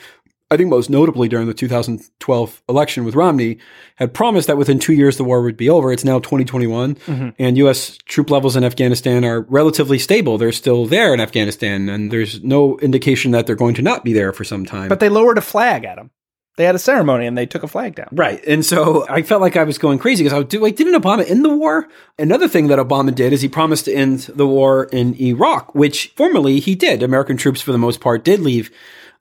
I think most notably during the 2012 election with Romney, had promised that within two years the war would be over. It's now 2021, mm-hmm. and U.S. troop levels in Afghanistan are relatively stable. They're still there in Afghanistan, and there's no indication that they're going to not be there for some time. But they lowered a flag at them. They had a ceremony and they took a flag down. Right. And so I felt like I was going crazy because I was wait, didn't Obama end the war? Another thing that Obama did is he promised to end the war in Iraq, which formally he did. American troops, for the most part, did leave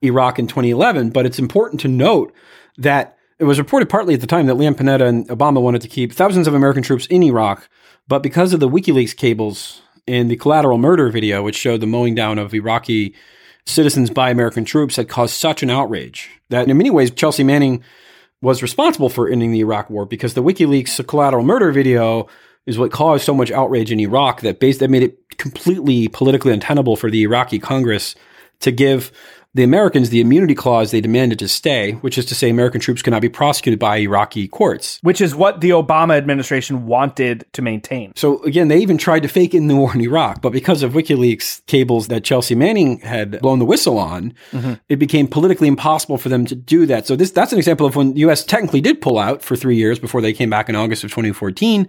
Iraq in 2011. But it's important to note that it was reported partly at the time that Leon Panetta and Obama wanted to keep thousands of American troops in Iraq. But because of the WikiLeaks cables and the collateral murder video, which showed the mowing down of Iraqi citizens by American troops, had caused such an outrage that in many ways Chelsea Manning was responsible for ending the Iraq war because the WikiLeaks collateral murder video is what caused so much outrage in Iraq that based that made it completely politically untenable for the Iraqi Congress to give the Americans the immunity clause they demanded to stay, which is to say American troops cannot be prosecuted by Iraqi courts. Which is what the Obama administration wanted to maintain. So again, they even tried to fake in the war in Iraq, but because of WikiLeaks cables that Chelsea Manning had blown the whistle on, mm-hmm. it became politically impossible for them to do that. So this that's an example of when the US technically did pull out for 3 years before they came back in August of 2014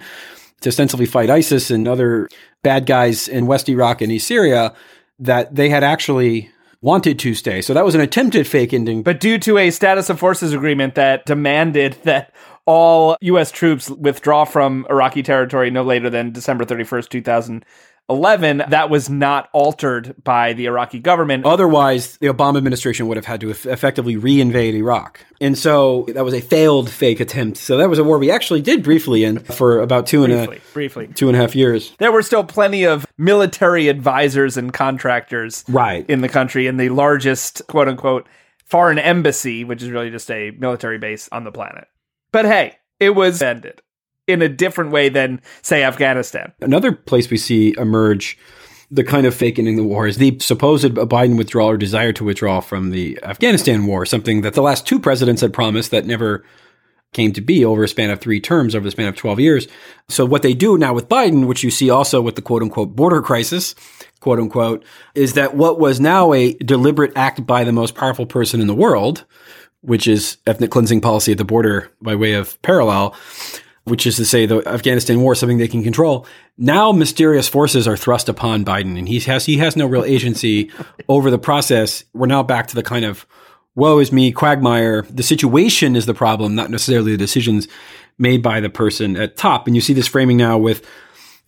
to ostensibly fight ISIS and other bad guys in West Iraq and East Syria that they had actually wanted to stay. So that was an attempted fake ending. But due to a status of forces agreement that demanded that all U.S. troops withdraw from Iraqi territory no later than December 31st, 2000. 11, that was not altered by the Iraqi government. Otherwise, the Obama administration would have had to effectively reinvade Iraq. And so that was a failed fake attempt. So that was a war we actually did briefly in for about two and briefly, a, briefly. two and a half years. There were still plenty of military advisors and contractors right. in the country in the largest, quote unquote, foreign embassy, which is really just a military base on the planet. But hey, it was ended in a different way than, say, Afghanistan. Another place we see emerge the kind of fake ending the war is the supposed Biden withdrawal or desire to withdraw from the Afghanistan war, something that the last two presidents had promised that never came to be over a span of three terms, over the span of 12 years. So what they do now with Biden, which you see also with the quote unquote border crisis, quote unquote, is that what was now a deliberate act by the most powerful person in the world, which is ethnic cleansing policy at the border by way of parallel, which is to say the Afghanistan war is something they can control. Now mysterious forces are thrust upon Biden and he has, he has no real agency over the process. We're now back to the kind of woe is me quagmire. The situation is the problem, not necessarily the decisions made by the person at top. And you see this framing now with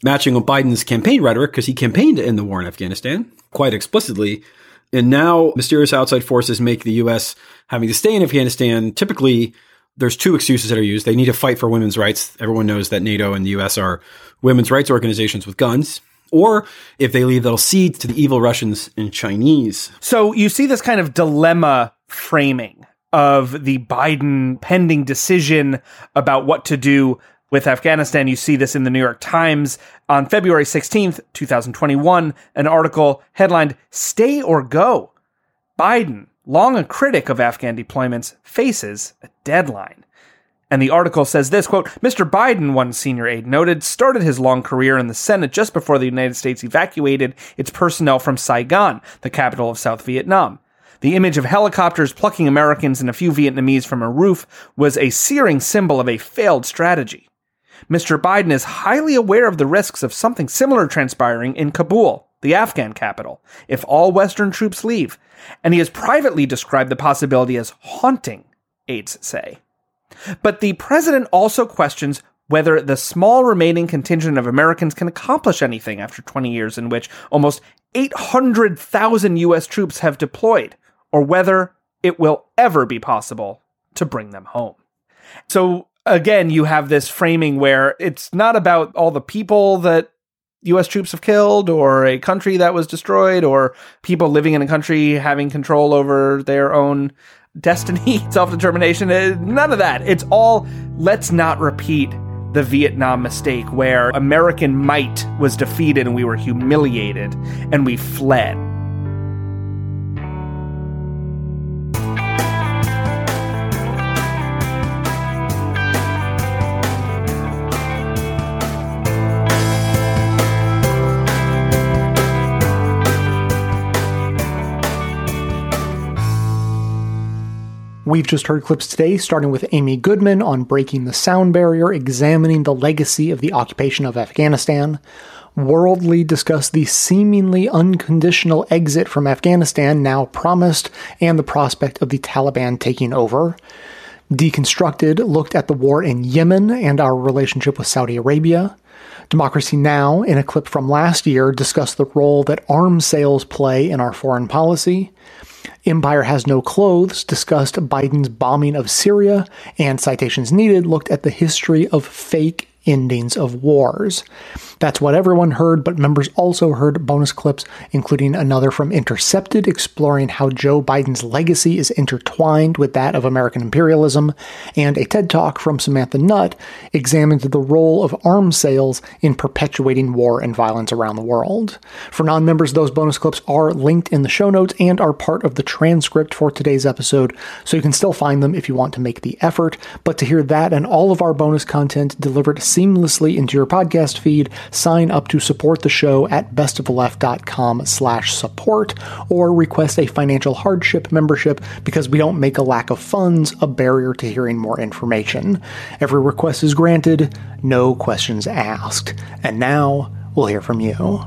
matching with Biden's campaign rhetoric because he campaigned in the war in Afghanistan quite explicitly. And now mysterious outside forces make the U.S. having to stay in Afghanistan typically there's two excuses that are used. They need to fight for women's rights. Everyone knows that NATO and the US are women's rights organizations with guns. Or if they leave, they'll cede to the evil Russians and Chinese. So you see this kind of dilemma framing of the Biden pending decision about what to do with Afghanistan. You see this in the New York Times on February 16th, 2021, an article headlined Stay or Go. Biden, long a critic of Afghan deployments, faces a deadline. And the article says this quote, Mr. Biden, one senior aide noted, started his long career in the Senate just before the United States evacuated its personnel from Saigon, the capital of South Vietnam. The image of helicopters plucking Americans and a few Vietnamese from a roof was a searing symbol of a failed strategy. Mr. Biden is highly aware of the risks of something similar transpiring in Kabul, the Afghan capital, if all Western troops leave, and he has privately described the possibility as haunting, aides say. But the president also questions whether the small remaining contingent of Americans can accomplish anything after 20 years in which almost 800,000 U.S. troops have deployed, or whether it will ever be possible to bring them home. So, again, you have this framing where it's not about all the people that US troops have killed or a country that was destroyed or people living in a country having control over their own destiny, *laughs* self determination. Uh, none of that. It's all let's not repeat the Vietnam mistake where American might was defeated and we were humiliated and we fled. We've just heard clips today, starting with Amy Goodman on breaking the sound barrier, examining the legacy of the occupation of Afghanistan. Worldly discussed the seemingly unconditional exit from Afghanistan now promised and the prospect of the Taliban taking over. Deconstructed looked at the war in Yemen and our relationship with Saudi Arabia. Democracy Now!, in a clip from last year, discussed the role that arms sales play in our foreign policy. Empire Has No Clothes discussed Biden's bombing of Syria, and Citations Needed looked at the history of fake endings of wars. That's what everyone heard, but members also heard bonus clips, including another from Intercepted exploring how Joe Biden's legacy is intertwined with that of American imperialism, and a TED Talk from Samantha Nutt examined the role of arms sales in perpetuating war and violence around the world. For non members, those bonus clips are linked in the show notes and are part of the transcript for today's episode, so you can still find them if you want to make the effort. But to hear that and all of our bonus content delivered seamlessly into your podcast feed, sign up to support the show at bestoftheleft.com slash support or request a financial hardship membership because we don't make a lack of funds a barrier to hearing more information. Every request is granted, no questions asked. And now we'll hear from you.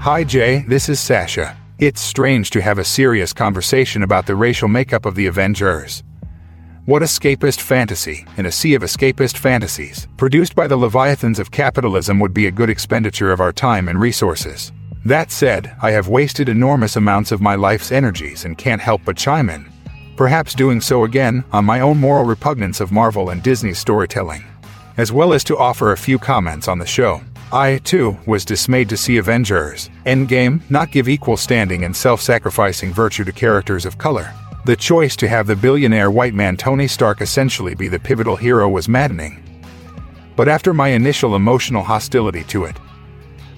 Hi, Jay. This is Sasha. It's strange to have a serious conversation about the racial makeup of the Avengers. What escapist fantasy, in a sea of escapist fantasies, produced by the leviathans of capitalism would be a good expenditure of our time and resources. That said, I have wasted enormous amounts of my life's energies and can't help but chime in. Perhaps doing so again on my own moral repugnance of Marvel and Disney storytelling, as well as to offer a few comments on the show. I, too, was dismayed to see Avengers Endgame not give equal standing and self sacrificing virtue to characters of color. The choice to have the billionaire white man Tony Stark essentially be the pivotal hero was maddening. But after my initial emotional hostility to it,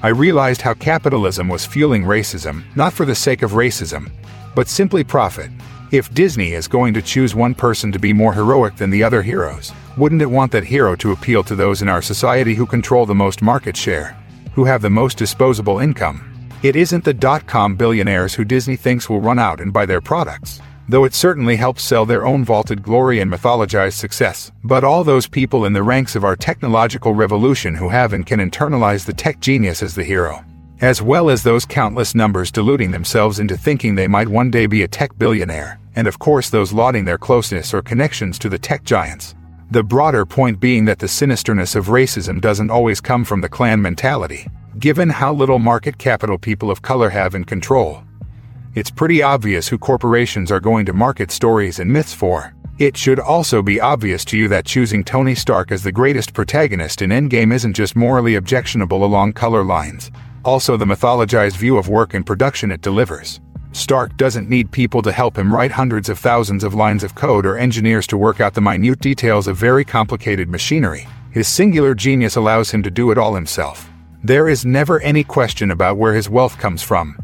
I realized how capitalism was fueling racism, not for the sake of racism, but simply profit. If Disney is going to choose one person to be more heroic than the other heroes, wouldn't it want that hero to appeal to those in our society who control the most market share, who have the most disposable income? It isn't the dot com billionaires who Disney thinks will run out and buy their products though it certainly helps sell their own vaulted glory and mythologized success. But all those people in the ranks of our technological revolution who have and can internalize the tech genius as the hero, as well as those countless numbers deluding themselves into thinking they might one day be a tech billionaire, and of course those lauding their closeness or connections to the tech giants. The broader point being that the sinisterness of racism doesn't always come from the Klan mentality. Given how little market capital people of color have in control, it's pretty obvious who corporations are going to market stories and myths for. It should also be obvious to you that choosing Tony Stark as the greatest protagonist in Endgame isn't just morally objectionable along color lines, also the mythologized view of work and production it delivers. Stark doesn't need people to help him write hundreds of thousands of lines of code or engineers to work out the minute details of very complicated machinery. His singular genius allows him to do it all himself. There is never any question about where his wealth comes from.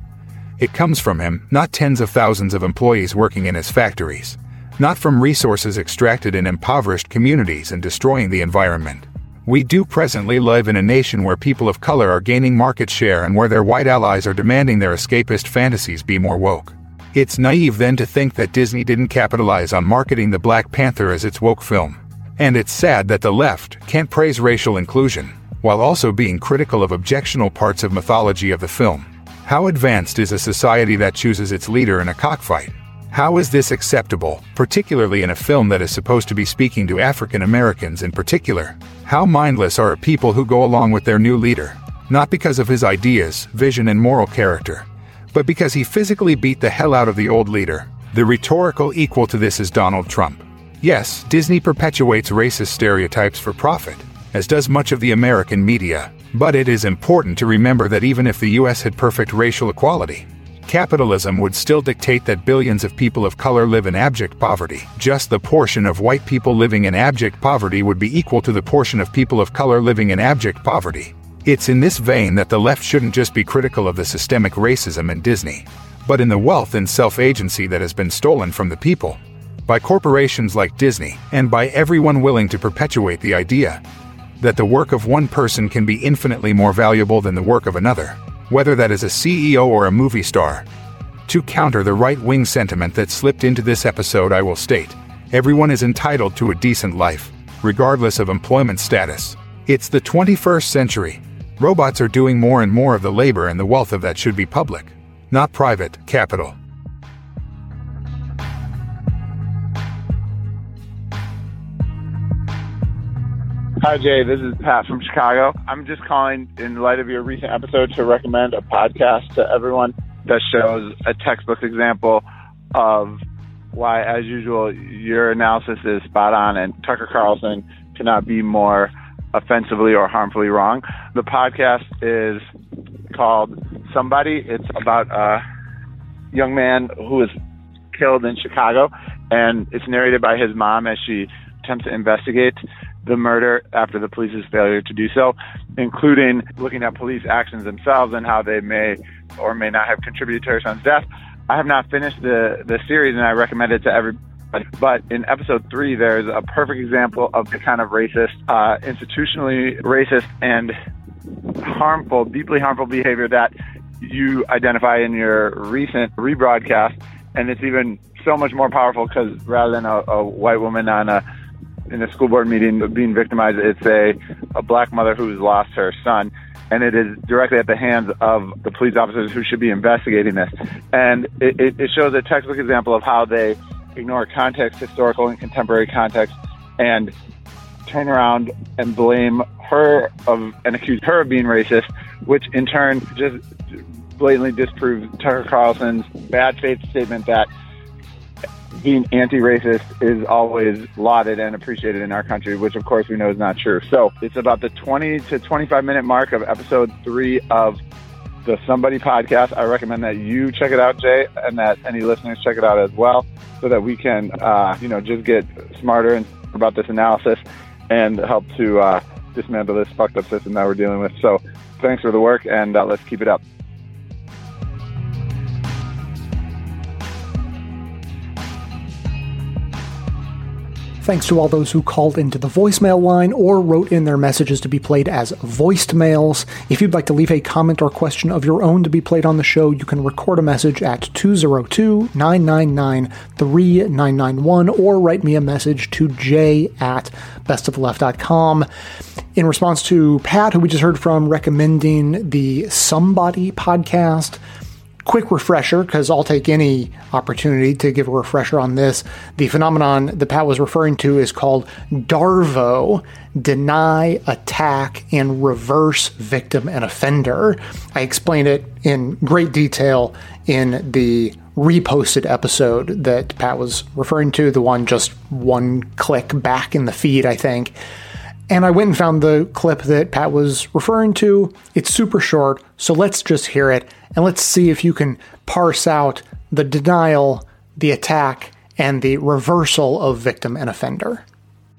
It comes from him, not tens of thousands of employees working in his factories, not from resources extracted in impoverished communities and destroying the environment. We do presently live in a nation where people of color are gaining market share and where their white allies are demanding their escapist fantasies be more woke. It's naive then to think that Disney didn't capitalize on marketing the Black Panther as its woke film. And it's sad that the left can't praise racial inclusion, while also being critical of objectionable parts of mythology of the film. How advanced is a society that chooses its leader in a cockfight? How is this acceptable, particularly in a film that is supposed to be speaking to African Americans in particular? How mindless are people who go along with their new leader? Not because of his ideas, vision, and moral character, but because he physically beat the hell out of the old leader. The rhetorical equal to this is Donald Trump. Yes, Disney perpetuates racist stereotypes for profit, as does much of the American media. But it is important to remember that even if the US had perfect racial equality, capitalism would still dictate that billions of people of color live in abject poverty. Just the portion of white people living in abject poverty would be equal to the portion of people of color living in abject poverty. It's in this vein that the left shouldn't just be critical of the systemic racism in Disney, but in the wealth and self agency that has been stolen from the people by corporations like Disney and by everyone willing to perpetuate the idea that the work of one person can be infinitely more valuable than the work of another whether that is a CEO or a movie star. To counter the right wing sentiment that slipped into this episode, I will state everyone is entitled to a decent life, regardless of employment status. It's the 21st century. Robots are doing more and more of the labor and the wealth of that should be public, not private capital. Hi, Jay. This is Pat from Chicago. I'm just calling in light of your recent episode to recommend a podcast to everyone that shows a textbook example of why, as usual, your analysis is spot on and Tucker Carlson cannot be more offensively or harmfully wrong. The podcast is called Somebody. It's about a young man who was killed in Chicago, and it's narrated by his mom as she attempts to investigate the murder after the police's failure to do so, including looking at police actions themselves and how they may or may not have contributed to her son's death. I have not finished the, the series and I recommend it to everybody. But in episode three, there's a perfect example of the kind of racist, uh, institutionally racist and harmful, deeply harmful behavior that you identify in your recent rebroadcast. And it's even so much more powerful because rather than a, a white woman on a in a school board meeting being victimized. It's a, a black mother who's lost her son, and it is directly at the hands of the police officers who should be investigating this. And it, it, it shows a textbook example of how they ignore context, historical and contemporary context, and turn around and blame her of and accuse her of being racist, which in turn just blatantly disproves Tucker Carlson's bad faith statement that being anti-racist is always lauded and appreciated in our country, which of course we know is not true. So it's about the 20 to 25 minute mark of episode three of the Somebody podcast. I recommend that you check it out, Jay, and that any listeners check it out as well, so that we can, uh, you know, just get smarter and about this analysis and help to uh, dismantle this fucked up system that we're dealing with. So thanks for the work, and uh, let's keep it up. Thanks to all those who called into the voicemail line or wrote in their messages to be played as voiced mails. If you'd like to leave a comment or question of your own to be played on the show, you can record a message at 202 999 3991 or write me a message to j at bestofleft.com. In response to Pat, who we just heard from, recommending the Somebody podcast, quick refresher, because I'll take any opportunity to give a refresher on this. The phenomenon that Pat was referring to is called DARVO deny, attack, and reverse victim and offender. I explain it in great detail in the reposted episode that Pat was referring to, the one just one click back in the feed, I think. And I went and found the clip that Pat was referring to. It's super short, so let's just hear it and let's see if you can parse out the denial, the attack, and the reversal of victim and offender.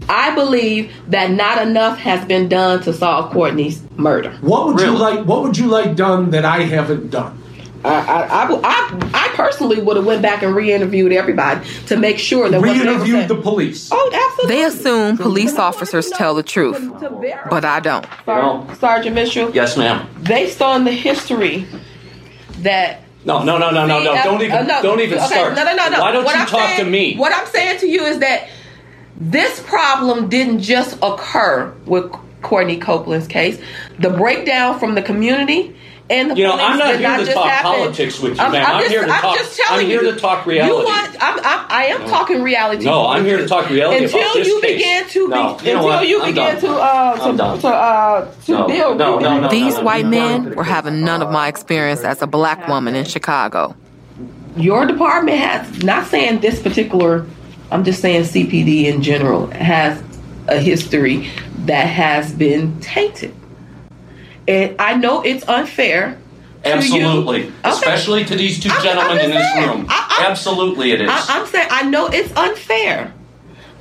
I believe that not enough has been done to solve Courtney's murder. What would you like? What would you like done that I haven't done? I, I, I, I, I personally would have went back and re-interviewed everybody to make sure that re-interviewed the police. Oh, absolutely. They assume police officers tell the truth, but I don't. Sar- Sergeant Mitchell. Yes, ma'am. Based on the history that No, no, no, no, no, no. Don't even, uh, no, don't even okay, start. No, no, no, no. Why don't What you I'm talk saying- to me? What I'm saying to you is that this problem didn't just occur with Courtney Copeland's case. The breakdown from the community and the You know, I'm not here not to talk happen. politics with you, man. I'm just, here to I'm talk- Just telling I'm here you, to talk You reality. want? I'm, I'm, I am No. talking reality. No, I'm here to talk reality until about this you case. begin to be, No, you until you I'm begin done. to uh to to uh to No, build. no, no, no. These white men were having none of my experience as a black woman in Chicago. your department has not saying this particular i'm just saying cpd in general has a history that has been tainted and i know it's unfair. Absolutely. Okay. Especially to these 2 I'm- gentlemen in this saying. room. I- I- Absolutely it is. I, i'm saying i know it's unfair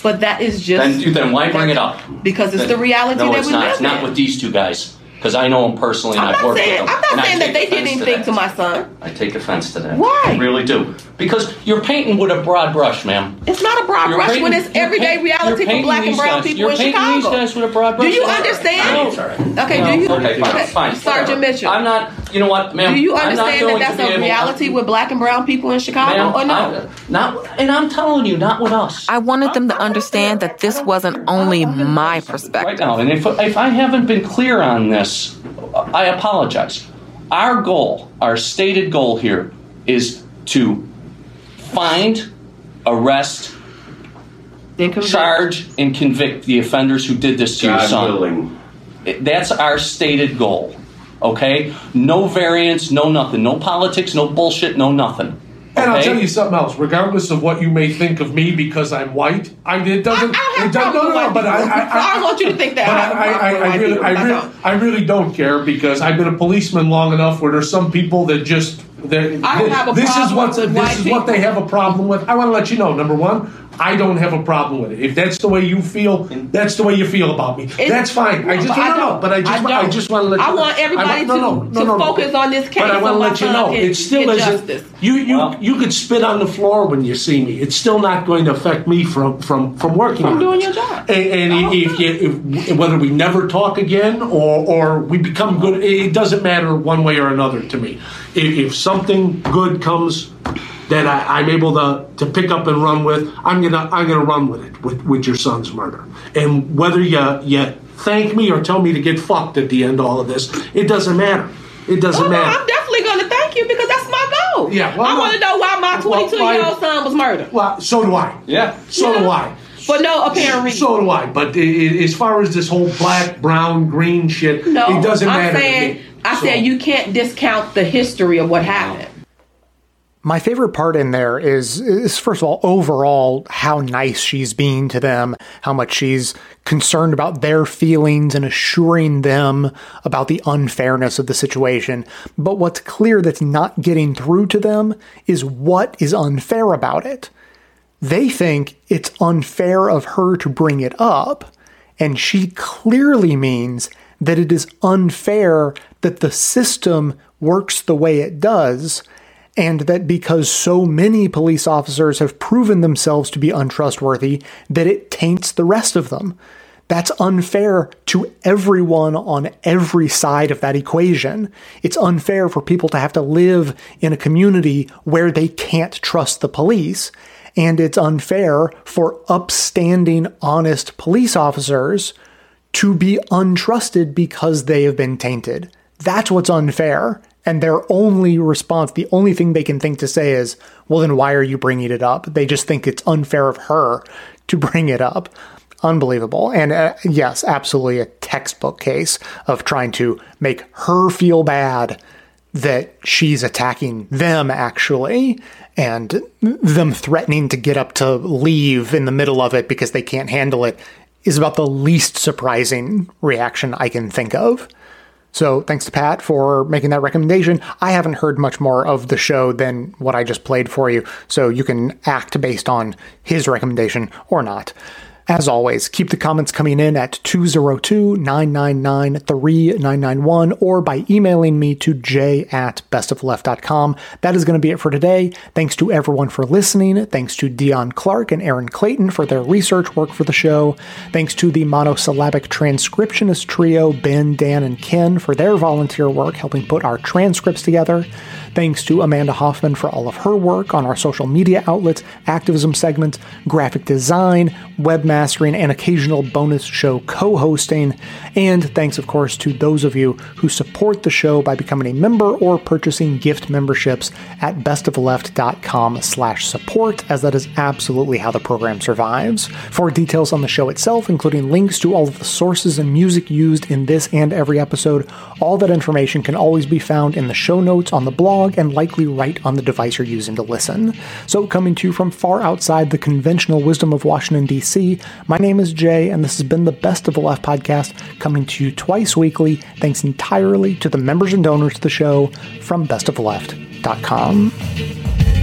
but that is just then, then why bring it up? because it's Then- the reality no, that we not. live It's not with these two guys. Because I know him personally and i'm I've not worked saying with i'm not saying that they did offense to anything to my son I take offense to that. Why? I really do. Because you're painting with a broad brush, ma'am. It's not a broad You're brush painting- when it's everyday paint- reality for black and brown guys- people you're in painting Chicago. these guys with a broad brush. Do you No, understand? no, right. Okay, No, do you? Okay, fine, okay, fine. Sergeant. Mitchell. I'm not. You know what, ma'am? Do you I'm not understand going that that's be a able- reality with black and brown people in Chicago, or no? I'm- not, and I'm telling you, not with us. I wanted them to understand that this wasn't only my perspective. Right now, and if if I haven't been clear on this, I apologize. Our goal, our stated goal here, is to find, arrest, charge, and convict the offenders who did this to your God son. willing. That's our stated goal. Okay? No variance, no nothing. No politics, no bullshit, no nothing. And I'll Okay? tell you something else. Regardless of what you may think of me because I'm white, I it doesn't. it does, no, no, no. But I, I, I, I want you to think that. But I have a I, problem I, I, really, I, really, don't. I really don't care because I've been a policeman long enough where there's some people that just. that- I don't have a this is problem what with this white is what they have a problem with. I want to let you know. Number one, I don't have a problem with it. If that's the way you feel, that's the way you feel about me. that's fine. I just But no, I no, no. don't. But I just I I just want to let you I know. want everybody I, no, to- no, to no, no. focus on this case But I want to let you know it still isn't. justice. You you you could spit on the floor when you see me. It's still not going to affect me from from from working. From doing it. your job. And, and if you if, whether we never talk again or or we become good, it doesn't matter one way or another to me. If, if something good comes that I, I'm able to to pick up and run with, I'm gonna I'm gonna run with it with with your son's murder. And whether you you thank me or tell me to get fucked at the end of all of this, it doesn't matter. It doesn't no, matter. I'm definitely going to thank you because that's my goal. Yeah, well, I want to know why my 22 why- year old son was murdered. Well, so do I. Yeah. So do I. But no apparent reason. So do I. But i- i- as far as this whole black, brown, green shit, No, it doesn't I'm matter. saying, to me. I So- said you can't discount the history of what happened. My favorite part in there is, is first of all, overall, how nice she's being to them, how much she's concerned about their feelings and assuring them about the unfairness of the situation. But what's clear that's not getting through to them is what is unfair about it. They think it's unfair of her to bring it up, and she clearly means that it is unfair that the system works the way it does and that because so many police officers have proven themselves to be untrustworthy, that it taints the rest of them. That's unfair to everyone on every side of that equation. It's unfair for people to have to live in a community where they can't trust the police. And it's unfair for upstanding, honest police officers to be untrusted because they have been tainted. That's what's unfair. And their only response, the only thing they can think to say is, well, then why are you bringing it up? They just think it's unfair of her to *laughs* bring it up. Unbelievable. And uh, yes, absolutely a textbook case of trying to make her feel bad that she's attacking them, actually, and them threatening to get up to leave in the middle of it because they can't handle it is about the least surprising reaction I can think of. So thanks to Pat for making that recommendation. I haven't heard much more of the show than what I just played for you, so you can act based on his recommendation or not. As always, keep the comments coming in at 202 999 3991 or by emailing me to Jay at bestofleft.com. That is going to be it for today. Thanks to everyone for listening. Thanks to Deon Clark and Erin Clayton for their research work for the show. Thanks to the monosyllabic transcriptionist trio, Ben, Dan, and Ken, for their volunteer work helping put our transcripts together. Thanks to Amanda Hoffman for all of her work on our social media outlets, activism segments, graphic design, webmastering, and occasional bonus show co-hosting. And thanks, of course, to those of you who support the show by becoming a member or purchasing gift memberships at bestofleft.com slash support, as that is absolutely how the program survives. For details on the show itself, including links to all of the sources and music used in this and every episode, all that information can always be found in the show notes on the blog and likely right on the device you're using to listen. So, coming to you from far outside the conventional wisdom of Washington, D.C., my name is Jay, and this has been the Best of the Left podcast, coming to you twice weekly, thanks entirely to the members and donors to the show from bestoftheleft.com.